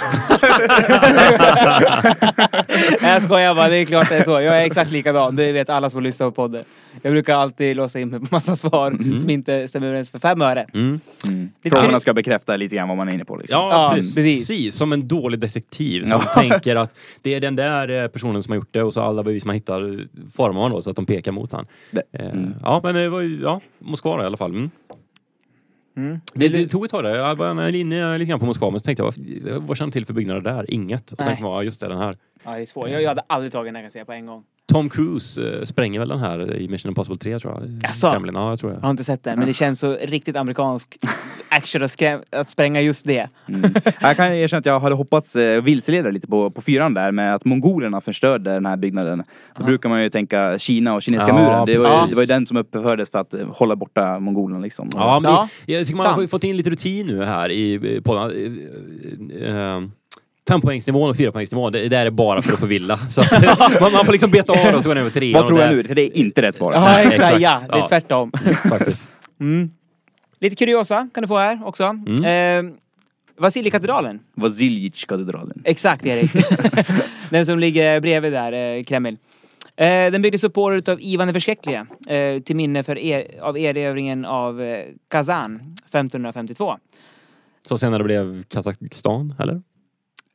Jag skojar bara, det är klart det är så. Jag är exakt likadan, det vet alla som lyssnar på podden. Jag brukar alltid låsa in mig på massa svar som inte stämmer överens för fem öre. Mm. Mm. Frågorna ska bekräfta lite grann vad man är inne på. Liksom. Ja, Ja, precis. precis. Som en dålig detektiv som tänker att det är den där eh, personen som har gjort det och så alla bevis man hittar formar man då så att de pekar mot han. Eh, mm. Ja, men det var ju, ja, Moskva då, i alla fall. Mm. Det, det tog ett tag där. Jag var inne lite grann på Moskva men så tänkte jag, vad, vad känner till för byggnader där? Inget. Och sen kom jag, ja, just det, den här. Ja, det är svårt. Jag, jag hade aldrig tagit den här kan jag säga på en gång. Tom Cruise eh, spränger väl den här i Mission Impossible 3 tror jag. Jaså? Kremlin. Ja, jag tror Jag det. har inte sett den, men det känns så riktigt amerikansk action att, skräm- att spränga just det. Mm. Jag kan erkänna att jag hade hoppats eh, vilseleda lite på, på fyran där med att mongolerna förstörde den här byggnaden. Då brukar man ju tänka Kina och kinesiska Ja, muren. Det var, ju, precis. det var ju den som uppfördes för att eh, hålla borta mongolerna liksom. Ja, men Ja, det, jag tycker man har sant. fått in lite rutin nu här i podden. Eh, eh, Fempoängsnivån och fyrapoängsnivån, det, det är bara för att förvilla. Så att, man, man får liksom beta av och så går den över trean. Vad tror jag där- nu? För det är inte rätt svar. Ja, exakt. exakt. Ja, det är Ja. tvärtom. Faktiskt. Mm. Lite kuriosa kan du få här också. Mm. Eh, Vasilikatedralen. Vasiljitj-katedralen. Exakt Erik. den som ligger bredvid där, eh, Kreml. Eh, den byggdes upp på året av Ivan den förskräcklige eh, till minne för er, av erövringen av eh, Kazan 1552. Så senare blev Kazakstan, eller?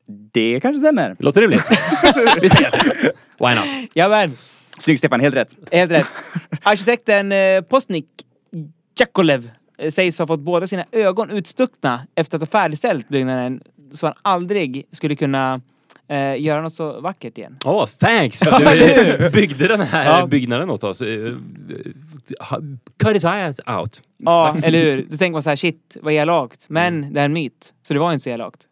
Det kanske stämmer. Låter rimligt? Vi säger det. Why not? Jajamän, Snyggt Stefan, helt rätt. helt rätt. Arkitekten eh, Postnik Jakolev eh, sägs ha fått båda sina ögon utstuckna efter att ha färdigställt byggnaden så han aldrig skulle kunna eh, göra något så vackert igen. Åh, oh, thanks för att du byggde den här Ja. byggnaden åt oss. Eh, Cut his eyes out. Ja, eller hur? Då tänker man så här, shit, vad elakt. Men det är en myt, så det var inte så elakt.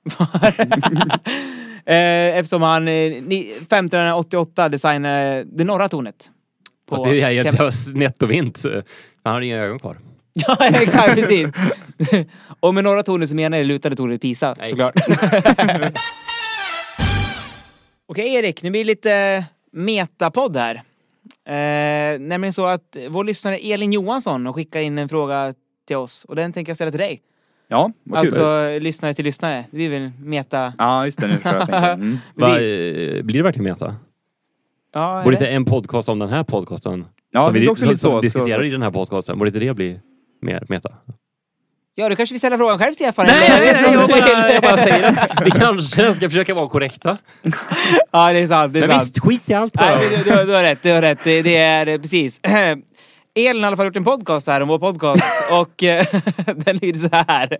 Eh, Eftersom han eh, ni- 1588 designade det norra tornet. Fast det är ju nettovint. Han har inga ögon kvar. Ja, exakt, precis. Och med norra tornet så menar jag det lutade tornet i Pisa, Nej. såklart. Okej Erik, nu blir det lite metapodd här. Eh, nämligen så att vår lyssnare Elin Johansson har skickat in en fråga till oss och den tänker jag ställa till dig. Ja, vad kul. Alltså lyssnare till lyssnare. Vi vill meta... Ja, just det. Nu förstår jag. tänker. Mm. Va, eh, blir det verkligen meta? Ja, Borde inte en podcast om den här podcasten, Ja, som det vi är också som, lite som så. diskuterar så. i den här podcasten, borde inte det bli mer meta? Ja, du kanske vill ställa frågan själv Stefan? Nej, nej, nej, jag bara, jag bara säger att vi kanske ska försöka vara korrekta. Ja, det är sant. Det är Men sant. visst, skit i allt bara. Nej, du, du, du har rätt, du har rätt. Det, det är precis. Elin har i alla fall gjort en podcast här om vår podcast och eh, den lyder så här.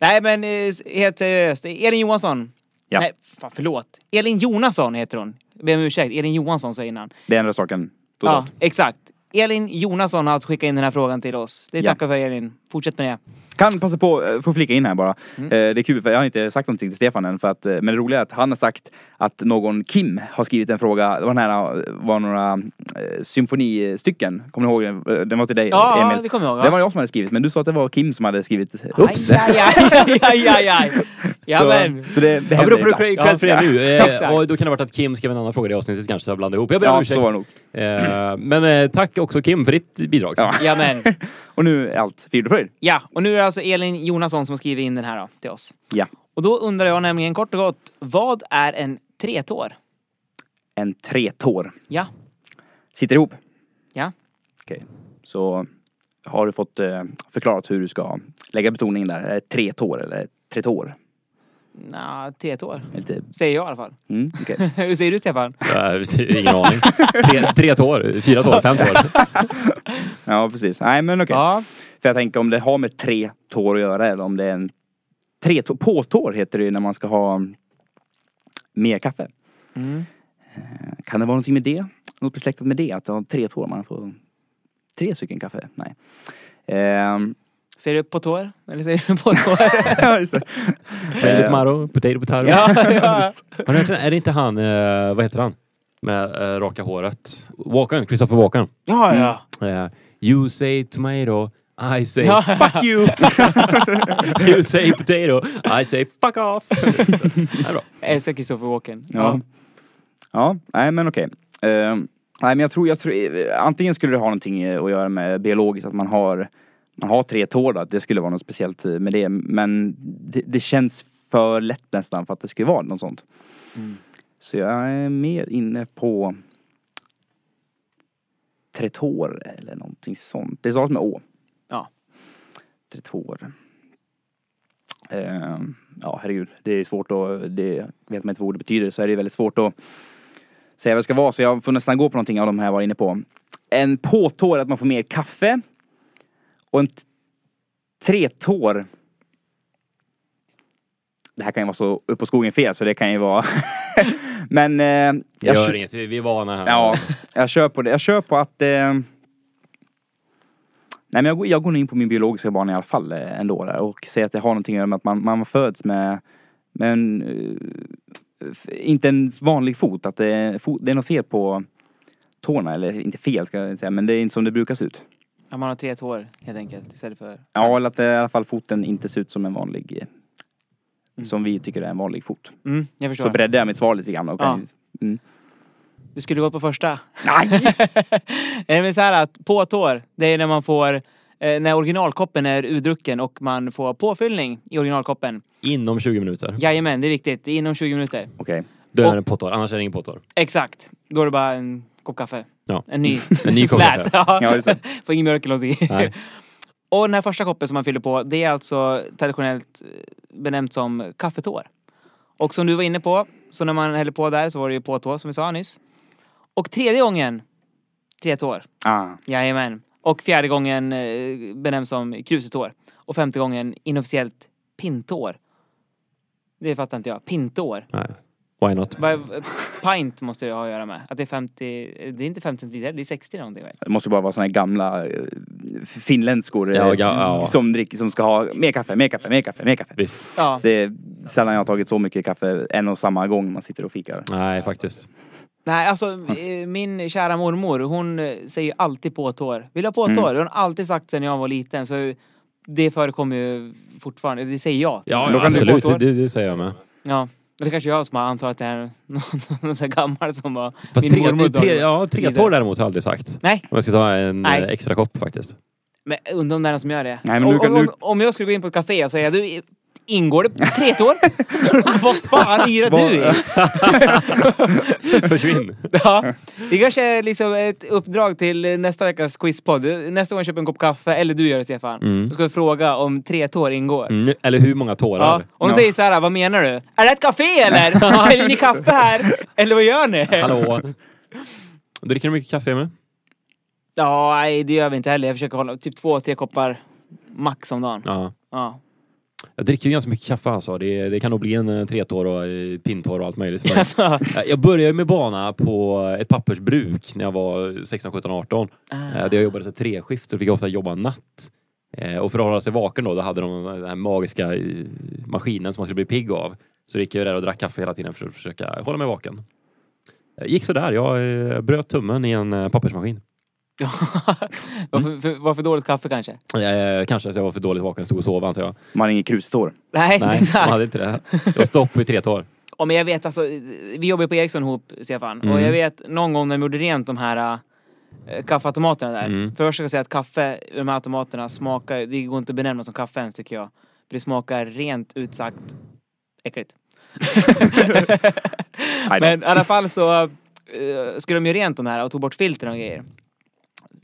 Nej men eh, helt seriöst. Elin Johansson. Ja. Nej, fan förlåt. Elin Jonasson heter hon. Jag ber om ursäkt. Elin Johansson sa jag innan. Det är andra saken. Ja, exakt. Elin Jonasson har alltså skickat in den här frågan till oss. Det Ja. tackar för Elin. Fortsätt med det. Kan passa på, eh, få flika in här bara. Mm. Eh, Det är kul för jag har inte sagt någonting till Stefan än för att, eh, men det roliga är att han har sagt att någon Kim har skrivit en fråga, det var, den här, eh, var några eh, symfonistycken, kommer du ihåg den? Den var till dig Ja, Emil. det kommer jag ihåg. Det var jag som hade skrivit, men du sa att det var Kim som hade skrivit. Oops! Aj, aj, aj, aj, aj, aj. Ja, så, det, det Ja, men händer då får du cred Ja, för det nu. Eh, och då kan det ha varit att Kim skrev en annan fråga i avsnittet kanske, så jag blandade ihop. Jag ber om Ja, ursäkt. så var det nog. Eh, men eh, tack också Kim för ditt bidrag. Ja. Ja. Och nu är allt frid och fröjd. Ja, och nu är det alltså Elin Jonasson som har skrivit in den här då, till oss. Ja. Och då undrar jag nämligen kort och gott, vad är en tretår? En tretår. Ja. Sitter ihop. Ja. Okej. Så har du fått eh, förklarat hur du ska lägga betoningen där? Är det tre tår eller tre tår? Nja, tretår. Lite, Säger jag i alla fall. mm, okej. Hur säger du Stefan? Eh, ingen aning. Tre, tre tår, fyra tår, fem tår. Ja, precis. Nej, men okej. Ja. För jag tänker om det har med tre tår att göra eller om det är en tre tår, påtår heter det ju när man ska ha mer kaffe. Mm. Eh, Kan det vara någonting med det? Något besläktat med det? Att det har tre tår, man får tre stycken kaffe? Nej. Ehm, Säger du på tår? Eller säger du på tår? ja, just det. Tomato, tomato, potato, potato. ja, ja. Har ni hört den? Är det inte han, eh, vad heter han? Med eh, raka håret. Walken, Christopher Walken. ja, ja. Eh, you say tomato, I say Ja. fuck you. you say potato, I say fuck off. det är bra. Jag älskar Christopher Walken. Ja. Ja, nej men okej. Ehm, nej men jag tror, jag tror, eh, antingen skulle det ha någonting eh, att göra med biologiskt, att man har, man har tre tår då, det skulle vara något speciellt eh, med det. Men det, det känns för lätt nästan för att det skulle vara något sånt. Så jag är mer inne på tretår eller någonting sånt. Det stavas med å. Ja. Tretår. Ehm, ja herregud, det är svårt att, det vet man inte vad ordet betyder så är det väldigt svårt att säga vad det ska vara. Så jag får nästan gå på någonting av de här jag var inne på. En påtår, att man får mer kaffe. Och en tretår. Det här kan ju vara så upp på skogen fel så det kan ju vara. Men eh, Det jag, gör kö- inget, vi vi är vana här. Ja, jag kör på det. Jag kör på att... Eh... Nej men jag, går- jag går in på min biologiska bana i alla fall eh, ändå där och säger att det har någonting att göra med att man, man föds med, med en, eh, inte en vanlig fot. Att det, är- fot, det är något fel på tårna, eller inte fel ska jag säga, men det är inte som det brukar se ut. Ja, man har tre tår helt enkelt istället för... Ja, eller att det, i alla fall foten inte ser ut som en vanlig, eh, som vi tycker är en vanlig fot. Mm, jag förstår. Så breddar jag mitt svar lite grann. Och Ja. mm. Du skulle gå på första. Nej! Nej men så här att på tår, det är när man får eh, när originalkoppen är urdrucken och man får påfyllning i originalkoppen. Inom 20 minuter. Jajamän, det är viktigt. Inom 20 minuter. Okej. Då är det en pottår, annars är det ingen pottår. Exakt. Då är det bara en kopp kaffe. Ja. En ny. En ny kopp slät. kaffe. Ja, det. Får ingen mjölk eller någonting. Nej. Och den här första koppen som man fyller på, det är alltså traditionellt eh, benämnt som kaffetår. Och som du var inne på, så när man häller på där så var det ju påtår som vi sa nyss. Och tredje gången, tre tår. Ah. Jajamän. Och fjärde gången eh, benämns som krusetår. Och femte gången inofficiellt pintår. Det fattar inte jag. Pintår. Nej. Why not? Vad- Pint måste det ha att göra med. Att det är 50, det är inte 50 centiliter, det är 60 någonting. Det måste bara vara såna här gamla eh, finländskor eh, Ja, ga- ja. som, dricker, som ska ha mer kaffe, mer kaffe, mer kaffe, mer kaffe. Visst. Ja. Det är sällan jag har tagit så mycket kaffe en och samma gång man sitter och fikar. Nej, faktiskt. Nej, alltså eh, min kära mormor, hon eh, säger alltid påtår. Vill du ha påtår? Det har hon alltid sagt sedan jag var liten. Så det förekommer ju fortfarande. Det säger jag. Ja, Då kan du absolut. Det, det säger jag med. Ja. Eller kanske jag som har antagit att det är någon, någon sån här gammal som var Fast min tre, mormor tre, ja, tre tår däremot har jag aldrig sagt. Nej, Om jag ska ta en Nej. eh, extra kopp faktiskt. men undrar om det är någon som gör det. Nej, men nu om, kan om, du- om jag skulle gå in på ett café och säga du, ingår det tre tår? Vad fan yrar du i? Försvinn! Ja, det kanske är liksom ett uppdrag till nästa veckas quizpodd. Nästa gång jag köper en kopp kaffe, eller du gör det Stefan. Mm. Då ska vi fråga om tre tår ingår. Mm, eller hur många tårar? Ja. Om de säger så här, vad menar du? Är det ett café eller? Säljer ni kaffe här? Eller vad gör ni? Hallå? Dricker du mycket kaffe med? Ja, nej det gör vi inte heller. Jag försöker hålla typ två, tre koppar max om dagen. Ja. Ja. Jag dricker ju ganska mycket kaffe alltså. Det, det kan nog bli en eh, tretorr och eh, pintorr och allt möjligt för mig. Alltså, Eh, Jag började med bana på ett pappersbruk när jag var 16, 17, 18. ah. Där jag jobbade så här treskift så fick jag ofta jobba natt. Och för att hålla sig vaken då, då hade de den här magiska maskinen som man skulle bli pigg av. Så gick jag där och drack kaffe hela tiden för att försöka hålla mig vaken. Gick så där. Jag bröt tummen i en pappersmaskin. varför, för, varför dåligt kaffe kanske? Eh, Kanske att jag var för dåligt vaken, stod och sov antar jag. Man har inget krustår. Nej, Nej, exakt. hade inte det. Var stopp i tre tår. Ja, men jag vet alltså, vi jobbar på Ericsson ihop, Stefan. Och Mm. jag vet någon gång när de gjorde rent de här äh, kaffeautomaterna där. Mm. Först ska jag säga att kaffe de här automaterna smakar, det går inte att benämna som kaffe ens tycker jag. För det smakar rent ut sagt äckligt. Men i alla fall så uh, skulle de ju rent de här och tog bort filtren och grejer.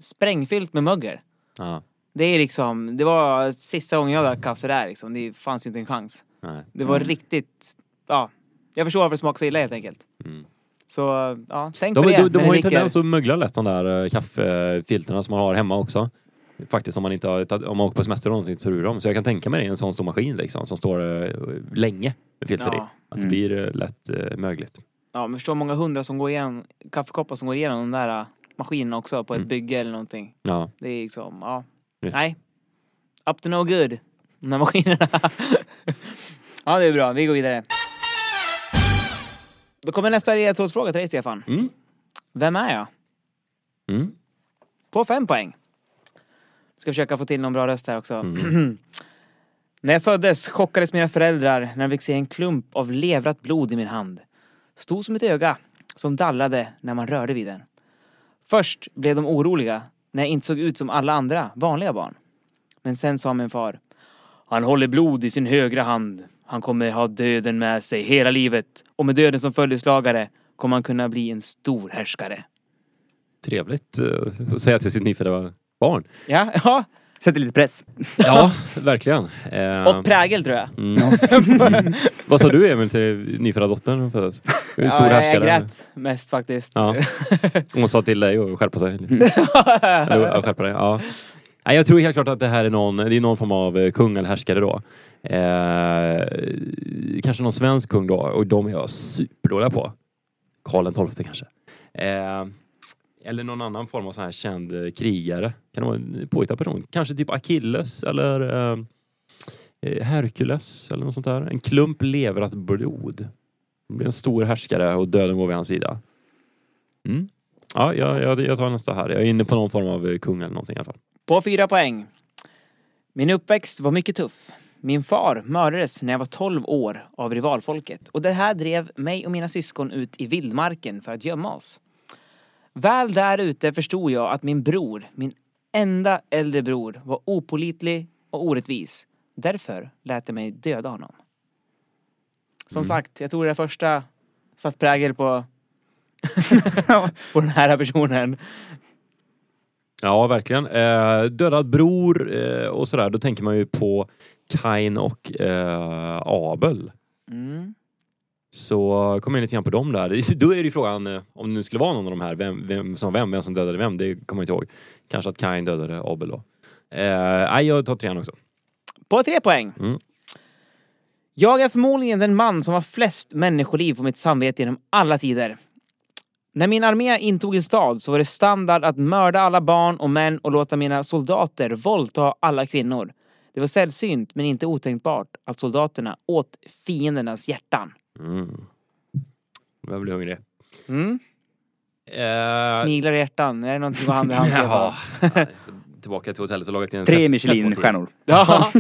Sprängfyllt med mögel. Ja, Det är liksom, det var sista gången jag drack kaffe där liksom. Det fanns ju inte en chans. nej. Det var riktigt, ja. Jag förstår varför det smakar så illa helt enkelt. Mm. Så ja, tänk De, på det. de, de när har ju tendens att mögla lätt de där eh, kaffefilterna som man har hemma också. Faktiskt om man inte har, om man åker på semester och någonting så ur dem. Så jag kan tänka mig det en sån stor maskin liksom som står eh, länge med filter Ja. i. Att det Mm. blir eh, lätt mögligt. Ja, men förstå många hundra som går igenom, kaffekoppar som går igenom de där maskinerna också på ett Mm. bygge eller någonting. Ja, Det är liksom, ja. Just. Nej. Up to no good. De här maskinerna. ja, det är bra. Vi går vidare. Då kommer nästa ledtrådsfråga till dig, Stefan. Mm. Vem är jag? Mm. På fem poäng. Ska försöka få till någon bra röst här också. Mm. när jag föddes chockades mina föräldrar när de fick se en klump av levrat blod i min hand. Stod som ett öga som dallrade när man rörde vid den. Först blev de oroliga när jag inte såg ut som alla andra vanliga barn. Men sen sa min far. Han håller blod i sin högra hand. Han kommer ha döden med sig hela livet. Och med döden som följeslagare kommer han kunna bli en stor härskare. Trevligt eh, att säga till sitt nyfödda barn. Ja, ja. Sätter lite press. Ja, verkligen. Eh, Och prägel tror jag. mm. Vad sa du Emil till nyfödda dottern när hon föddes? En stor ja, jag härskare. grät mest faktiskt. Ja. Hon sa till dig att skärpa sig. Eller, ja, skärpa dig. Ja. Nej, jag tror helt klart att det här är någon, det är någon form av eh, kung eller härskare då. Eh, kanske någon svensk kung då och de är jag superdåliga på. Karl XII kanske. Eh, eller någon annan form av så här känd eh, krigare. Kan det vara en påhittad person? Kanske typ Achilles eller eh, eh Herkules eller något sånt där. En klump leverat blod. Det blir en stor härskare och döden går vid hans sida. Mm. Ja, jag, jag, jag tar nästa här. Jag är inne på någon form av eh, kung eller någonting i alla fall. På fyra poäng. Min uppväxt var mycket tuff. Min far mördades när jag var 12 år av rivalfolket och det här drev mig och mina syskon ut i vildmarken för att gömma oss. Väl där ute förstod jag att min bror, min enda äldre bror, var opolitlig och orättvis. Därför lät jag mig döda honom. Som sagt, jag tror det första satt prägel på på den här personen. Ja, verkligen. Eh, dödad bror eh, och sådär. Då tänker man ju på Kain och eh, Abel. Mm. Så kom in lite grann på dem där. Då är det ju frågan, eh, om det nu skulle vara någon av de här, vem, vem som vem, vem som dödade vem, det kommer jag inte ihåg. Kanske att Kain dödade Abel då. Eh, nej, jag tar trean också. På tre poäng. Mm. Jag är förmodligen den man som har flest människoliv på mitt samvete genom alla tider. När min armé intog en stad så var det standard att mörda alla barn och män och låta mina soldater våldta alla kvinnor. Det var sällsynt men inte otänkbart att soldaterna åt fiendernas hjärtan. Mm. Jag blir hungrig. Mm. Eh, Sniglar och hjärtan, är det någonting går hand i hand? Jaha. Tillbaka till hotellet och lagat en Tre Michelin-stjärnor. Ja.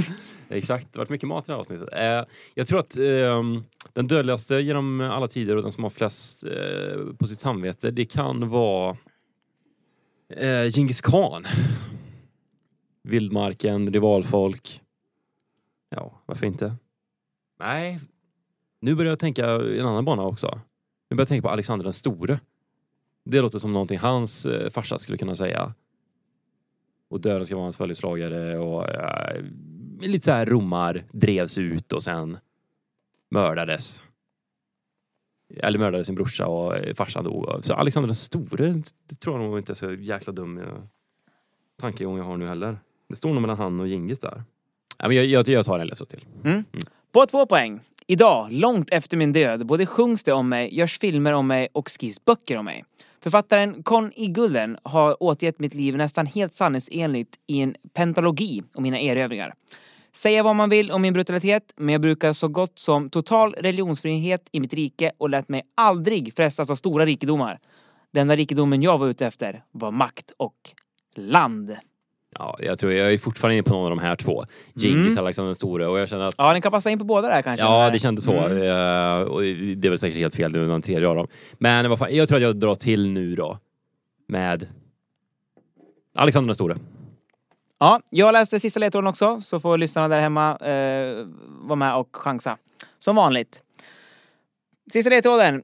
Exakt, det har varit mycket mat i det här avsnittet. Eh, jag tror att ehm, den dödligaste genom alla tider och den som har flest eh, på sitt samvete, det kan vara eh, Genghis khan. Vildmarken, rivalfolk. Ja, varför inte? Nej, nu börjar jag tänka i en annan bana också. Nu börjar jag tänka på Alexander den store. Det låter som någonting hans eh, farsa skulle kunna säga. Och döden ska vara hans följeslagare och eh, lite så här romar drevs ut och sen mördades. Eller mördade sin brorsa och eh, farsan dog. Så Alexander den store, det tror jag nog inte är så jäkla dum eh, tankegång jag har nu heller. Det står nog mellan han och Gingis där. Ja, men jag, jag, jag tar en ledtråd till. På två poäng. Idag, långt efter min död, både sjungs det om mig, görs filmer om mig och skrivs böcker om mig. Författaren Con Igulden har återgett mitt liv nästan helt sanningsenligt i en pentalogi om mina erövringar. Säga vad man vill om min brutalitet, men jag brukar så gott som total religionsfrihet i mitt rike och lät mig aldrig frestas av stora rikedomar. Den enda rikedomen jag var ute efter var makt och land. Ja, jag tror jag är fortfarande inne på någon av de här två. Djingis, Alexander den store och jag känner att Ja, den kan passa in på båda där kanske. Ja, det kändes så. Mm. Och det väl säkert helt fel nu, den tredje av dem. Men vad fan, jag tror att jag drar till nu då. Med Alexander den store. Ja, jag läste sista ledtråden också, så får lyssnarna där hemma eh, vara med och chansa. Som vanligt. Sista ledtråden.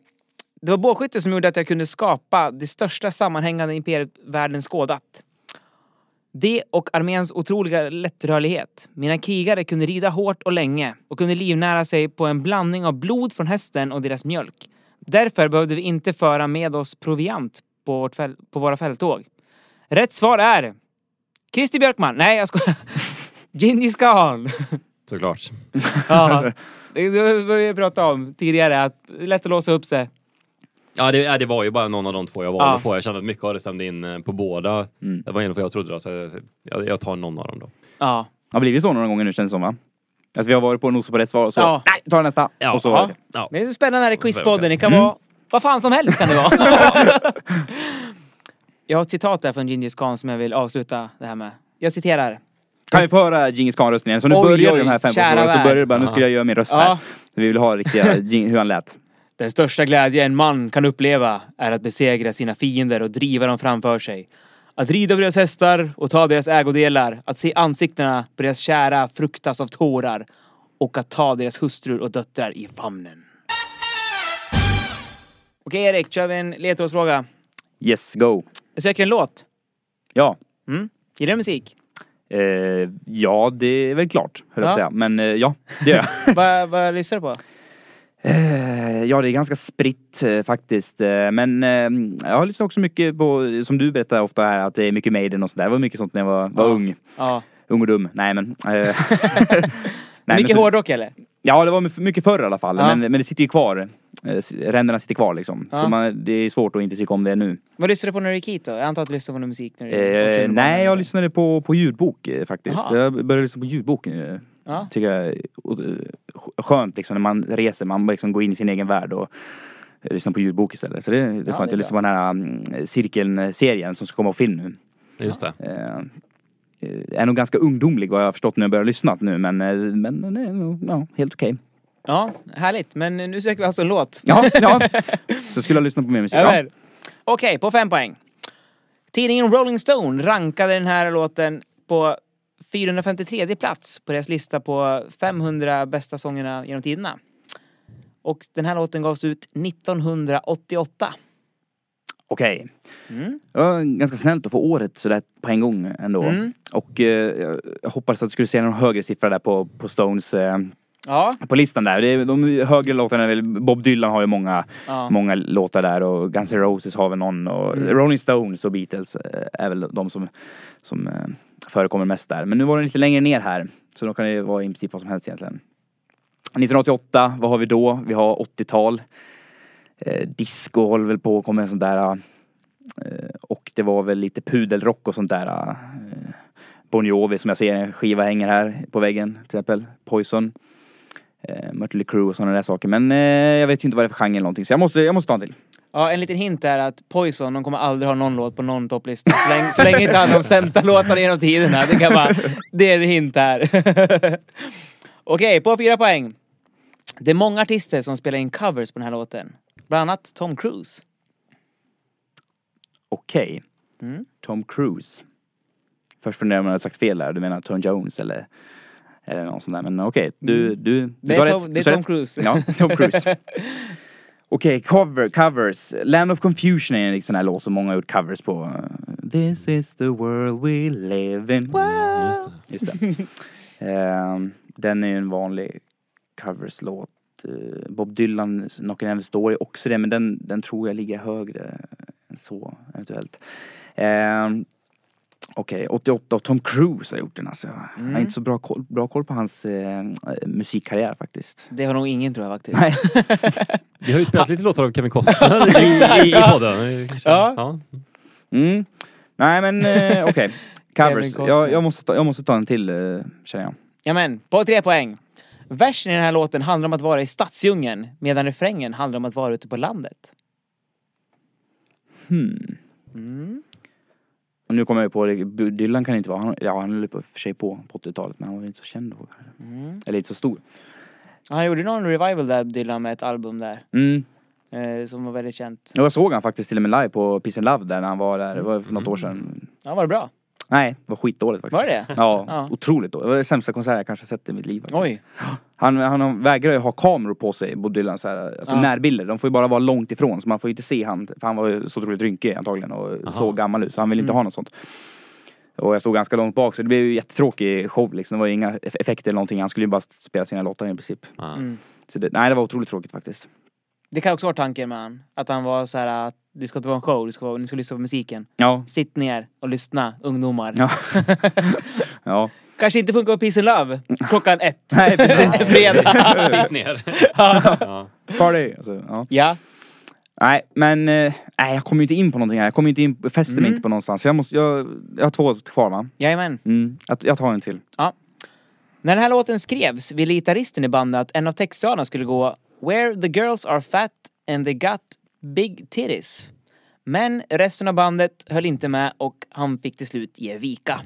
Det var bågskytte som gjorde att jag kunde skapa det största sammanhängande imperiet världen skådat. Det och arméns otroliga lättrörlighet. Mina krigare kunde rida hårt och länge och kunde livnära sig på en blandning av blod från hästen och deras mjölk. Därför behövde vi inte föra med oss proviant på, på våra fälttåg. Rätt svar är Christer Björkman. Nej, jag skojar. Djingis khan. Såklart. Ja, det det var vi pratade om tidigare, att det är lätt att låsa upp sig. Ja det, ja, det var ju bara någon av de två jag valde Ja. på. Jag kände att mycket av det stämde in eh, på båda. Det var en vad jag trodde då, så jag, jag, jag tar någon av dem då. Ja. Har blivit så några gånger nu känns det som va? Att vi har varit på nosa på rätt svar och så, Ja. nej, ta nästa. Ja. Och så, Ja. Ja. Men det är spännande här i Quizpodden. Det kan vara vad fan som helst kan det vara. jag har ett citat där från Djingis khan som jag vill avsluta det här med. Jag citerar. Kan vi få höra Djingis Khan-röstningen? Så nu Oj, börjar oj, de här fem så börjar det bara, nu ska jag göra min röst här. Vi vill ha riktiga, hur han lät. Den största glädje en man kan uppleva är att besegra sina fiender och driva dem framför sig. Att rida på deras hästar och ta deras ägodelar. Att se ansiktena på deras kära fruktas av tårar. Och att ta deras hustrur och döttrar i famnen. Okej Erik, kör vi en ledtrådsfråga. Yes, go. Jag söker en låt. Ja. Mm. Gillar du musik? Eh, ja, det är väl klart, höll jag på att säga. Men eh, ja, det gör jag. Vad vad lyssnar du på? Eh, ja, det är ganska spritt eh, faktiskt. Eh, men eh, jag har lyssnat också mycket på, som du berättar ofta här, att det är mycket Maiden och sådär. Det var mycket sånt när jag var, var Ja. ung. Ja. Ung och dum. Nej men. Nej, men Mycket så- hårdrock eller? Ja, det var mycket- förr i alla fall. Ja. Men, men det sitter ju kvar. Ränderna sitter kvar liksom. Så man, det är svårt att inte tycka om det nu. Vad lyssnade du på när du gick hit då? Jag antar att du lyssnade på någon musik när du Eh, nej, jag lyssnade på, på ljudbok faktiskt. Jaha. Jag började lyssna på ljudbok nu. Ja. Tycker jag är skönt liksom när man reser. Man bara liksom går in i sin egen värld och lyssnar på ljudbok istället. Så det, det är skönt. det är jag lyssnar på den här mm, Cirkeln-serien som ska komma på film nu. Just det. Eh, är nog ganska ungdomlig vad jag har förstått när jag börjar lyssna nu men, eh, men den är nog ja, helt okej. Ja, härligt. Men nu söker vi alltså en låt. Ja, ja. Så skulle jag lyssna på mer musik. Ja. Okej, på fem poäng. Tidningen Rolling Stone rankade den här låten på 453 plats på deras lista på 500 bästa sångerna genom tiderna. Och den här låten gavs ut 1988. Okej. Mm. Ja, ganska snällt att få året sådär på en gång ändå. Mm. Och eh, jag hoppades att du skulle se någon högre siffra där på, på Stones eh, Ja, på listan där. Det är, de högre låtarna Bob Dylan har ju många, Ja. många låtar där och Guns N' Roses har väl någon och Mm. Rolling Stones och Beatles eh, är väl de som, som eh, förekommer mest där. Men nu var den lite längre ner här. Så då kan det vara i princip vad som helst egentligen. 1988, vad har vi då? Vi har 80-tal. Eh, disco håller väl på att komma en sån där. Eh, och det var väl lite pudelrock och sånt där. Eh, Bon Jovi som jag ser en skiva hänger här på väggen till exempel. Poison. Eh, Mötley Crüe och sådana där saker. Men eh, jag vet ju inte vad det är för genre eller någonting. Så jag måste, jag måste ta en till. Ja, en liten hint är att Poison, de kommer aldrig ha någon låt på någon topplista. Så länge, så länge inte han har de sämsta låtarna genom tiderna. Det kan vara, det är en hint här. Okej, på fyra poäng. Det är många artister som spelar in covers på den här låten. Bland annat Tom Cruise. Okej. Mm. Tom Cruise. Först funderar man om jag har sagt fel där. Du menar Tom Jones eller, eller någon sån där. Men okej, du, du, du Mm. Det sa är rätt. Tom, Du det är Tom rätt. Cruise. Ja, Tom Cruise. Okej, cover, covers. Land of Confusion är en sån här låt som många har gjort covers på. This is the world we live in. Just det. Ehm, den är ju en vanlig coverslåt. Eh, Bob Dylan, Knockin' Heaven's Door är också det, men den, den tror jag ligger högre än så eventuellt. Ehm, Okej, 88 och Tom Cruise har gjort den alltså. Jag Mm. har inte så bra koll, bra koll på hans eh, musikkarriär faktiskt. Det har nog ingen tror jag faktiskt. Nej. Vi har ju spelat lite låtar av Kevin Costner i, i, i podden. Kanske. Ja. Ja. Mm. Nej men eh, okej. Kevin Covers. Costner. Jag, jag, måste ta, jag måste ta en till eh, känner jag. Jamen, på tre poäng. Versen i den här låten handlar om att vara i stadsdjungeln medan refrängen handlar om att vara ute på landet. Och nu kommer jag på det, Dylan kan inte vara, han, ja han höll på för sig på på 80-talet men han var inte så känd då. Mm. Eller inte så stor. Han gjorde någon revival där, Dylan, med ett album där. Mm. Eh, som var väldigt känt. Jag såg han faktiskt till och med live på Peace and Love där när han var där, det var för något år sedan. Ja, var det bra? Nej, det var skitdåligt faktiskt. Var det? Ja, Ja. otroligt dåligt. Det var den sämsta konsert jag kanske sett i mitt liv. faktiskt. Oj. Han, han vägrar ju ha kameror på sig, Bob Dylan, så här, alltså Ja. närbilder. De får ju bara vara långt ifrån så man får ju inte se han, för han var ju så otroligt rynkig antagligen och så gammal ut så han ville Mm. inte ha något sånt. Och jag stod ganska långt bak så det blev ju jättetråkig show liksom. Det var ju inga eff- effekter eller någonting. Han skulle ju bara spela sina låtar i princip. Ja. Mm. Så det, nej det var otroligt tråkigt faktiskt. Det kan också vara tanken med han. Att han var så här att det ska inte vara en show, det ska vara, ni ska lyssna på musiken. Ja. Sitt ner och lyssna, ungdomar. Ja. ja. Kanske inte funkar på Peace and Love klockan ett. Nej precis. Fredag. Sitt ner. ja. Party. Alltså, ja. Ja. Nej men, eh, nej jag kommer ju inte in på någonting här. Jag kommer inte in, fäster mig Mm. inte på någonstans. Jag, måste, jag, jag har två kvar va? Jajamän. Mm. Jag, jag tar en till. När den här låten skrevs ville gitarristen i bandet att en av textraderna skulle gå Where the girls are fat and they got big titties. Men resten av bandet höll inte med och han fick till slut ge vika.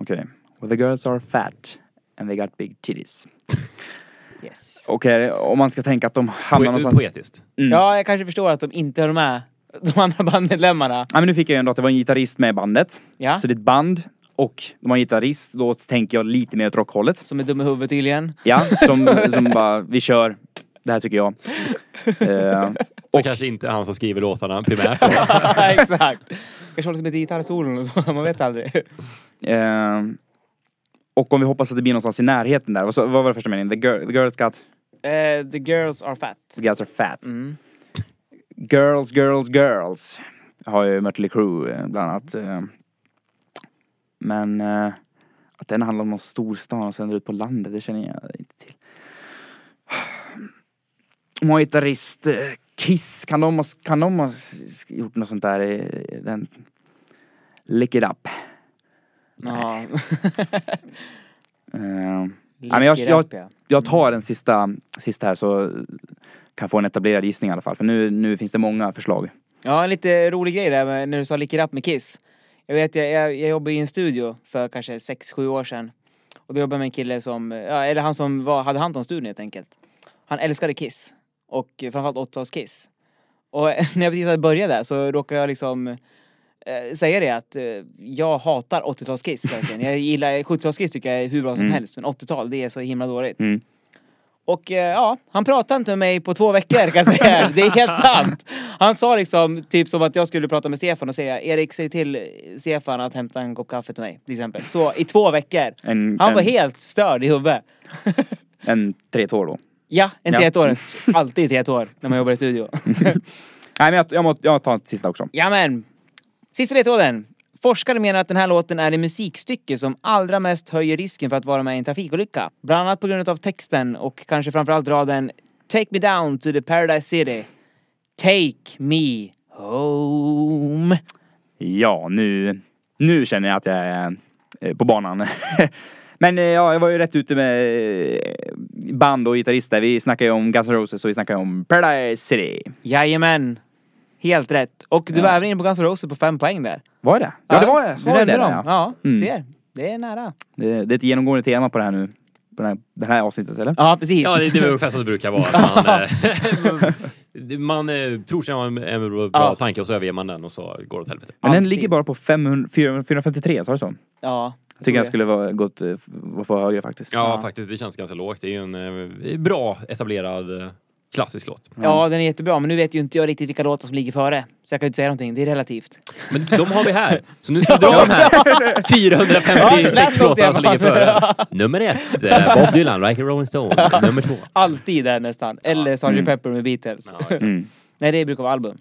Okej. Well, the girls are fat and they got big titties. Yes. Okej, om man ska tänka att de hamnar Po- någonstans... Poetiskt. Mm. Ja, jag kanske förstår att de inte höll med de andra bandmedlemmarna. Nej men nu fick jag ju ändå att det var en gitarrist med i bandet. Ja. Så det är ett band och de har en gitarrist, då tänker jag lite mer åt rockhållet. Som är dum i huvudet tydligen. Ja, som, som bara, vi kör. Det här tycker jag. Eh, Så kanske inte han som skriver låtarna primärt. Exakt. Kanske håller sig med gitarrsolon och så, man vet aldrig. eh, och om vi hoppas att det blir någonstans i närheten där. Vad, vad var det första meningen? The, girl, the girls got... Eh, the girls are fat. The girls are fat. Mm. Girls, girls, girls. Har ju Mötley Crüe eh, bland annat. eh. Men eh, att den handlar om någon storstad och sen ut på landet, det känner jag inte till. Gitarrist, eh, Kiss, kan de, ha- kan de ha gjort något sånt där i den... Lick it up. Ja. Eh, men jag- jag- jag tar den sista, sista här så kan få en etablerad gissning i alla fall. För nu, nu finns det många förslag. Ja, en lite rolig grej där när du sa Lick It Up med Kiss. Jag vet, jag, jag, jag jobbade i en studio för kanske 6-7 år sedan. Och då jobbade jag med en kille som, ja, eller han som var, hade hand om studion helt enkelt. Han älskade Kiss. Och framförallt 80-tals Kiss. Och när jag precis hade börjat där så råkade jag liksom eh, säga det att eh, jag hatar 80-tals Kiss verkligen. Jag gillar 70-tals Kiss tycker jag är hur bra som Mm. helst. Men 80-tal, det är så himla dåligt. Mm. Och eh, ja, han pratade inte med mig på två veckor kan jag säga. Det är helt sant. Han sa liksom typ som att jag skulle prata med Stefan och säga Erik säg till Stefan att hämta en kopp kaffe till mig. Till exempel. Så i två veckor. En, Han var en, helt störd i huvudet. en tre tår då. Ja, en Ja. tretår. Alltid tretår när man jobbar i studio. Nej men jag, jag, må, jag tar sista också. Jamen. Sista ledtråden. Forskare menar att den här låten är det musikstycke som allra mest höjer risken för att vara med i en trafikolycka. Bland annat på grund av texten och kanske framförallt raden Take me down to the paradise city. Take me home. Ja, nu, nu känner jag att jag är eh, på banan. Men eh, ja, jag var ju rätt ute med eh, band och gitarrister. Vi snackade ju om Guns N' Roses och vi snackade om Paradise City. Jajamän. Helt rätt. Och du Ja. var även inne på Guns N' Roses på fem poäng där. Var det Ja, det var jag. Du jag nämnde det? dem. där, Ja, Mm. ser. Det är nära. Det, det är ett genomgående tema på det här nu. På det här, det här avsnittet, eller? Ja, precis. Ja, det, det är ungefär som det brukar vara. att Man, eh, man eh, tror sig ha en, en bra Ja. tanke och så överger man den och så går det åt helvete. Men den Alltid. ligger bara på 500, 453, sa du så? Ja. Jag tycker jag tror skulle vara, gått, eh, vara för högre faktiskt. Ja, Ja. faktiskt. Det känns ganska lågt. Det är ju en eh, bra etablerad eh, klassisk låt. Ja, den är jättebra. Men nu vet ju inte jag riktigt vilka låtar som ligger före. Så jag kan ju inte säga någonting. Det är relativt. Men de har vi här. Så nu ska vi dra de här 456 läs dem, låtarna som ligger före. Nummer ett, eh, Bob Dylan, Like a Rolling Stone. Nummer två. Alltid där nästan. Eller Sgt. Mm. Pepper med Beatles. Ja, Mm. Nej, det brukar vara album.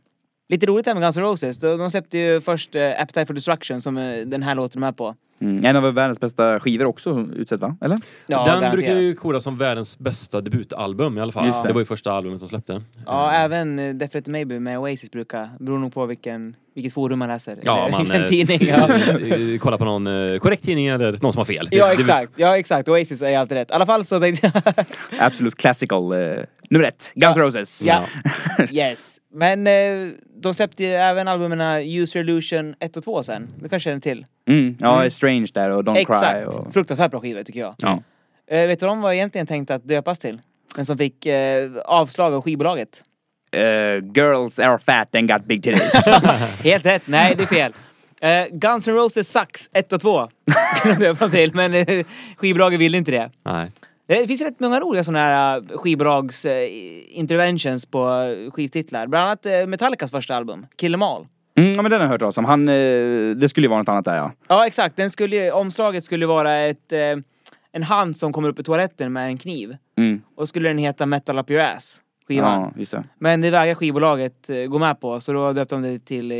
Lite roligt här med Guns N' Roses. De släppte ju först eh, Appetite for Destruction som eh, den här låten är med på. Mm. En av världens bästa skivor också utsett va? Eller? Ja, Den garanterat. brukar ju koras som världens bästa debutalbum i alla fall. Just det. det. var ju första albumet de släppte. Ja, även eh, Definitely Maybe med Oasis brukar, beror nog på vilken, vilket forum man läser. Ja, eller man... vilken eh, tidning. Ja. Kolla på någon eh, korrekt tidning eller någon som har fel. ja, Det- det- exakt. Ja, exakt. Oasis är alltid rätt. I alla fall så tänkte jag... Absolut classical. Eh, nummer ett. Guns N' Roses. ja. yes. Men eh, de släppte ju även albumen User Illusion 1 och 2 sen. Det kanske känner till? Mm. Ja, Mm. Strange där och Don't Cry. Exakt. Och... Fruktansvärt bra skivor tycker jag. Ja. Eh, vet du vad de var egentligen tänkt att döpas till? Men som fick eh, avslag av skivbolaget. Eh, girls are fat and got big titties. Helt rätt. Nej, det är fel. Eh, Guns N' Roses Sucks 1 och 2. Kunde de döpa till, men eh, skivbolaget ville inte det. Nej. Det finns rätt många roliga sådana här eh, skivbolags eh, interventions på eh, skivtitlar. Bland annat Metallicas första album, Kill 'Em All. mm, ja men den har jag hört talas om. Han, det skulle ju vara något annat där ja. Ja, exakt. Den skulle, omslaget skulle vara ett, en hand som kommer upp i toaletten med en kniv. Mm. Och skulle den heta Metal Up Your Ass, skivan. Ja, just det. Men det vägrar skivbolaget gå med på, så då döpte de det till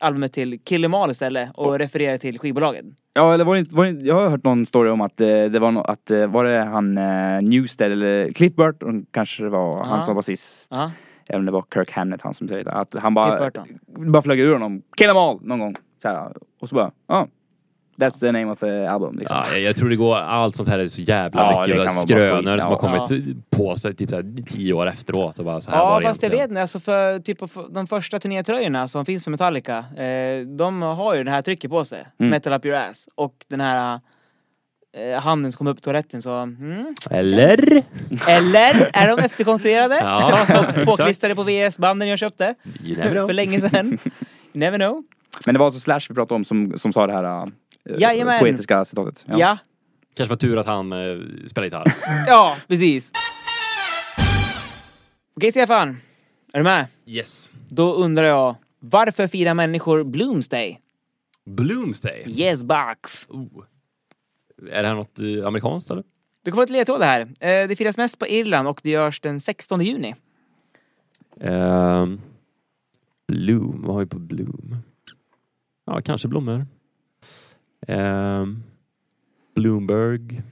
albumet till Kill 'Em All istället och refererade till skivbolaget. Ja, eller var det, inte- var det, inte- jag har hört någon story om att eh, det var no, att, eh, var det han eh, Newstead eller Cliff Burton kanske det var, Ja. han som var basist. Ja. Även om det var Kirk Hammett han som säger det. Att han bara, bara flög ur honom. Kill them all! Någon gång. Så här, och så bara, ja. That's the name of the album liksom. Ja, jag, jag tror det går, allt sånt här är så jävla Ja, mycket skrönor som ja. har kommit på sig typ så här, tio år efteråt och bara så här Ja, fast jag egentligen. vet inte. Alltså för typ de första turnétröjorna som finns med Metallica, eh, de har ju det här trycket på sig. Mm. Metal up your ass. Och den här eh, handen som kom upp i toaletten så... Mm. Eller? Eller är de efterkonstruerade? Ja, påklistrade på VS-banden jag köpte You never know. för länge sedan. You never know. Men det var alltså Slash vi pratade om som, som sa det här uh, Jajamän. poetiska citatet. Ja. Kanske var tur att han eh, spelar gitarr. Ja, precis. Okej Stefan, är du med? yes. Då undrar jag, varför firar människor Bloomsday? Bloomsday. Yes box. Oh. Är det här något eh, amerikanskt eller? Du kommer få ett ledtråd här. Eh, Det firas mest på Irland och det görs den 16 juni. Ehm, Bloom, vad har vi på Bloom? Ja, kanske blommor. Eh, Bloomberg.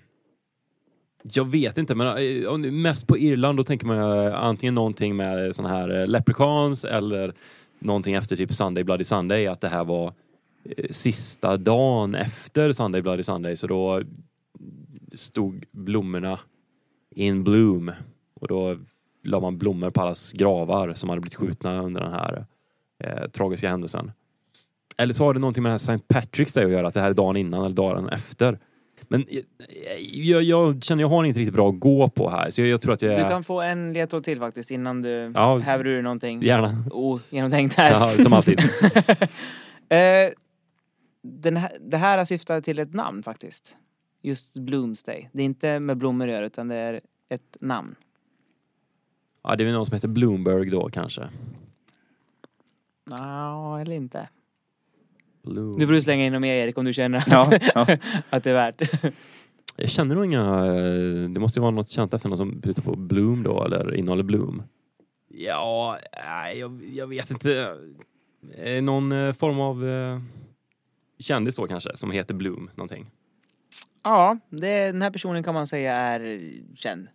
Jag vet inte, men eh, mest på Irland då tänker man eh, antingen någonting med eh, sådana här leprechauns eller någonting efter typ Sunday Bloody Sunday, att det här var sista dagen efter Sunday Bloody Sunday, så då stod blommorna in bloom och då la man blommor på allas gravar som hade blivit skjutna under den här eh, tragiska händelsen. Eller så har det någonting med det här St. Patrick's Day att göra, att det här är dagen innan eller dagen efter. Men eh, jag, jag känner jag har inte riktigt bra att gå på här, så jag, jag tror att jag... Du kan få en ledtråd till faktiskt innan du Ja. häver ur någonting Gärna. ogenomtänkt här. Ja, som alltid. Eh, den här, det här syftar till ett namn faktiskt. Just Bloomsday. Det är inte med blommor att göra utan det är ett namn. Ja, det är väl någon som heter Bloomberg då kanske. Ja, eller inte. Bloom. Nu får du slänga in mer Erik om du känner att, Ja, ja. att det är värt. Jag känner nog inga... eh, Det måste ju vara något känt efter någon som slutar på Bloom då, eller innehåller Bloom. Ja, nej, jag, jag vet inte. Eh, Någon eh, form av kändis då kanske, som heter Bloom någonting. Ja, det, den här personen kan man säga är känd.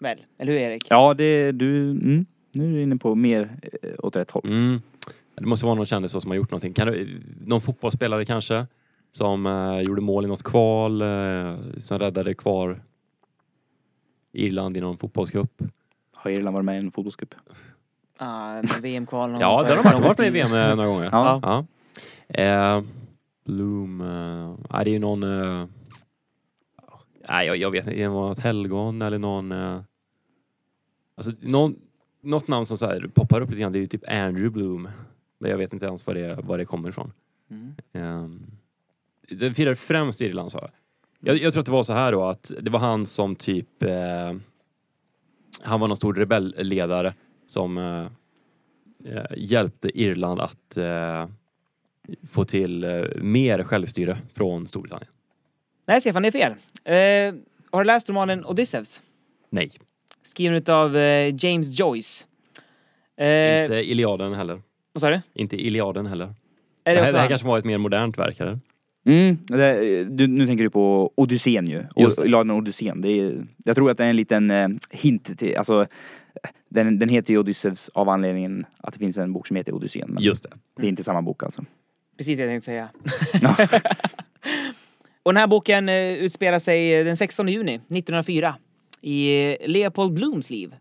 Väl? Eller hur Erik? ja, det du... Mm, nu är du inne på mer åt rätt håll. Mm. Det måste vara någon kändis som har gjort någonting. Kan det, någon fotbollsspelare kanske? Som eh, gjorde mål i något kval, eh, som räddade kvar Irland i någon fotbollscup. Har Irland varit med i en fotbollscup? Ah, en VM-kval någon Ja, gång har de varit. De har varit med i. VM eh, några gånger. Ja. Ja. Eh, Bloom. Eh, nej, det är ju någon... Eh, nej, jag, jag vet inte. Det var något helgon eller någon... Eh, alltså, någon något namn som så här poppar upp lite grann, det är ju typ Andrew Bloom. Men jag vet inte ens var det, var det kommer ifrån. Mm. Um, den firar främst Irland, sa jag. jag. Tror att det var så här då, att det var han som typ... Eh, han var någon stor rebellledare som eh, eh, hjälpte Irland att eh, få till eh, mer självstyre från Storbritannien. Nej Stefan, det är fel. Eh, har du läst romanen Odysseus? Nej, Skriven av James Joyce. Inte Iliaden heller. Vad sa du? Inte Iliaden heller. Är Det det här, det här kanske var ett mer modernt verk, eller? Mm, det, du, nu tänker du på Odysseen ju. Iliaden och Odysseen. Det är, jag tror att det är en liten eh, hint till, alltså den, den heter ju Odysseus av anledningen att det finns en bok som heter Odysseen. Men Just det. det är inte samma bok alltså. Precis det jag tänkte säga. och den här boken eh, utspelar sig eh, den 16 juni 1904 i Leopold Blooms liv.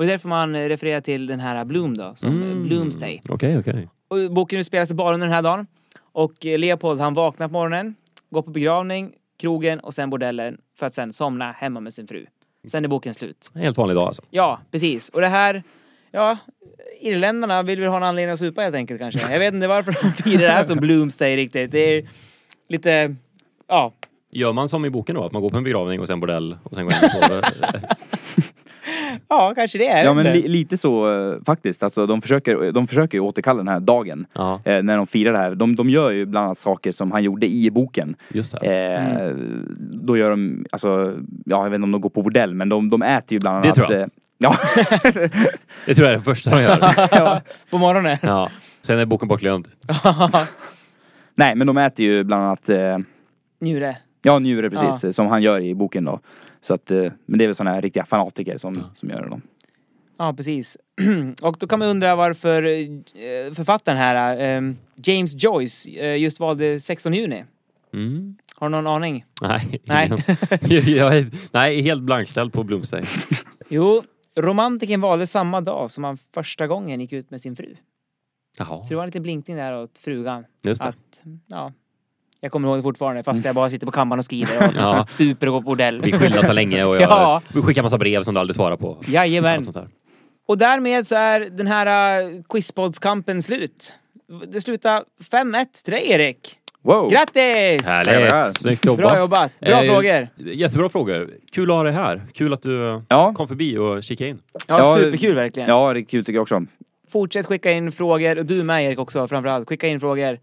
Och det är därför man eh, refererar till den här Bloom då, som mm. Bloomsday. Okej, okej. Och boken utspelar sig bara under den här dagen. Och eh, Leopold han vaknar på morgonen, går på begravning, krogen och sen bordellen för att sen somna hemma med sin fru. Sen är boken slut. Helt vanlig dag alltså. Ja, precis. Och det här, ja, irländarna vill väl ha en anledning att supa helt enkelt kanske. Jag vet inte varför de firar det här som Bloomsday riktigt. Det är lite, ja, Gör man som i boken då? Att man går på en begravning och sen bordell och sen går hem och sover? ja kanske det. jag Ja men li, lite så eh, faktiskt. Alltså, de, försöker, de försöker ju återkalla den här dagen. ja, Eh, när de firar det här. De, de gör ju bland annat saker som han gjorde i boken. just det. Eh, Då gör de, alltså, ja jag vet inte om de går på bordell men de, de äter ju bland annat. Det tror jag. eh, Ja, Det tror jag är det första de gör. På morgonen. Ja. Sen är boken bortglömd. nej men de äter ju bland annat eh, Njure. Ja, njure precis, som han gör i boken då. Så att, eh, men det är väl sådana här riktiga fanatiker som, som gör det då. Ja, precis. och då kan man undra varför eh, författaren här, eh, James Joyce, just valde 16 juni. Mm. Har du någon aning? Nej. Nej. jag är, nej, helt blankställd på Bloomsday. Jo, romantiken valde samma dag som han första gången gick ut med sin fru. Jaha, Så det var en liten blinkning där åt frugan. just det. Att, ja, jag kommer ihåg det fortfarande fast jag bara sitter på kammaren och skriver och Ja. super och går på bordell. Vi skilda så länge och jag Ja. vi skickar massa brev som du aldrig svarar på. Jajamän. Sånt där. Och därmed så är den här uh, quizpodskampen slut. Det slutar 5-1 till dig Erik. Wow! Grattis! Härligt! Snyggt jobbat. Bra jobbat. Bra Eh, frågor. Jättebra frågor. Kul att ha dig här. Kul att du Ja. kom förbi och kikade in. Ja, Ja, superkul verkligen. Ja, det är kul tycker jag också. Fortsätt skicka in frågor. Och du med Erik också framförallt. Skicka in frågor.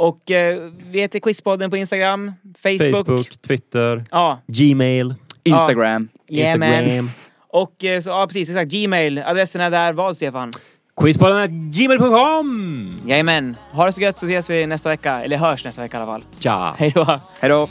Och eh, vi heter Quizpodden på Instagram, Facebook. Facebook, Twitter, Ja, Gmail, Instagram. jajamän. Instagram. Och eh, så, ja precis, exakt. Gmail. Adressen är där. Vad Stefan? Quizpodden.gmail.com! Jajamän. Ha det så gött så ses vi nästa vecka. Eller hörs nästa vecka i alla fall. Tja! Hej då. Hej då!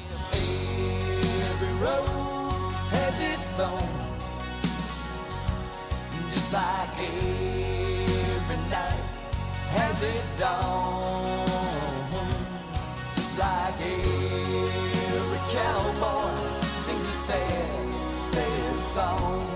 Song.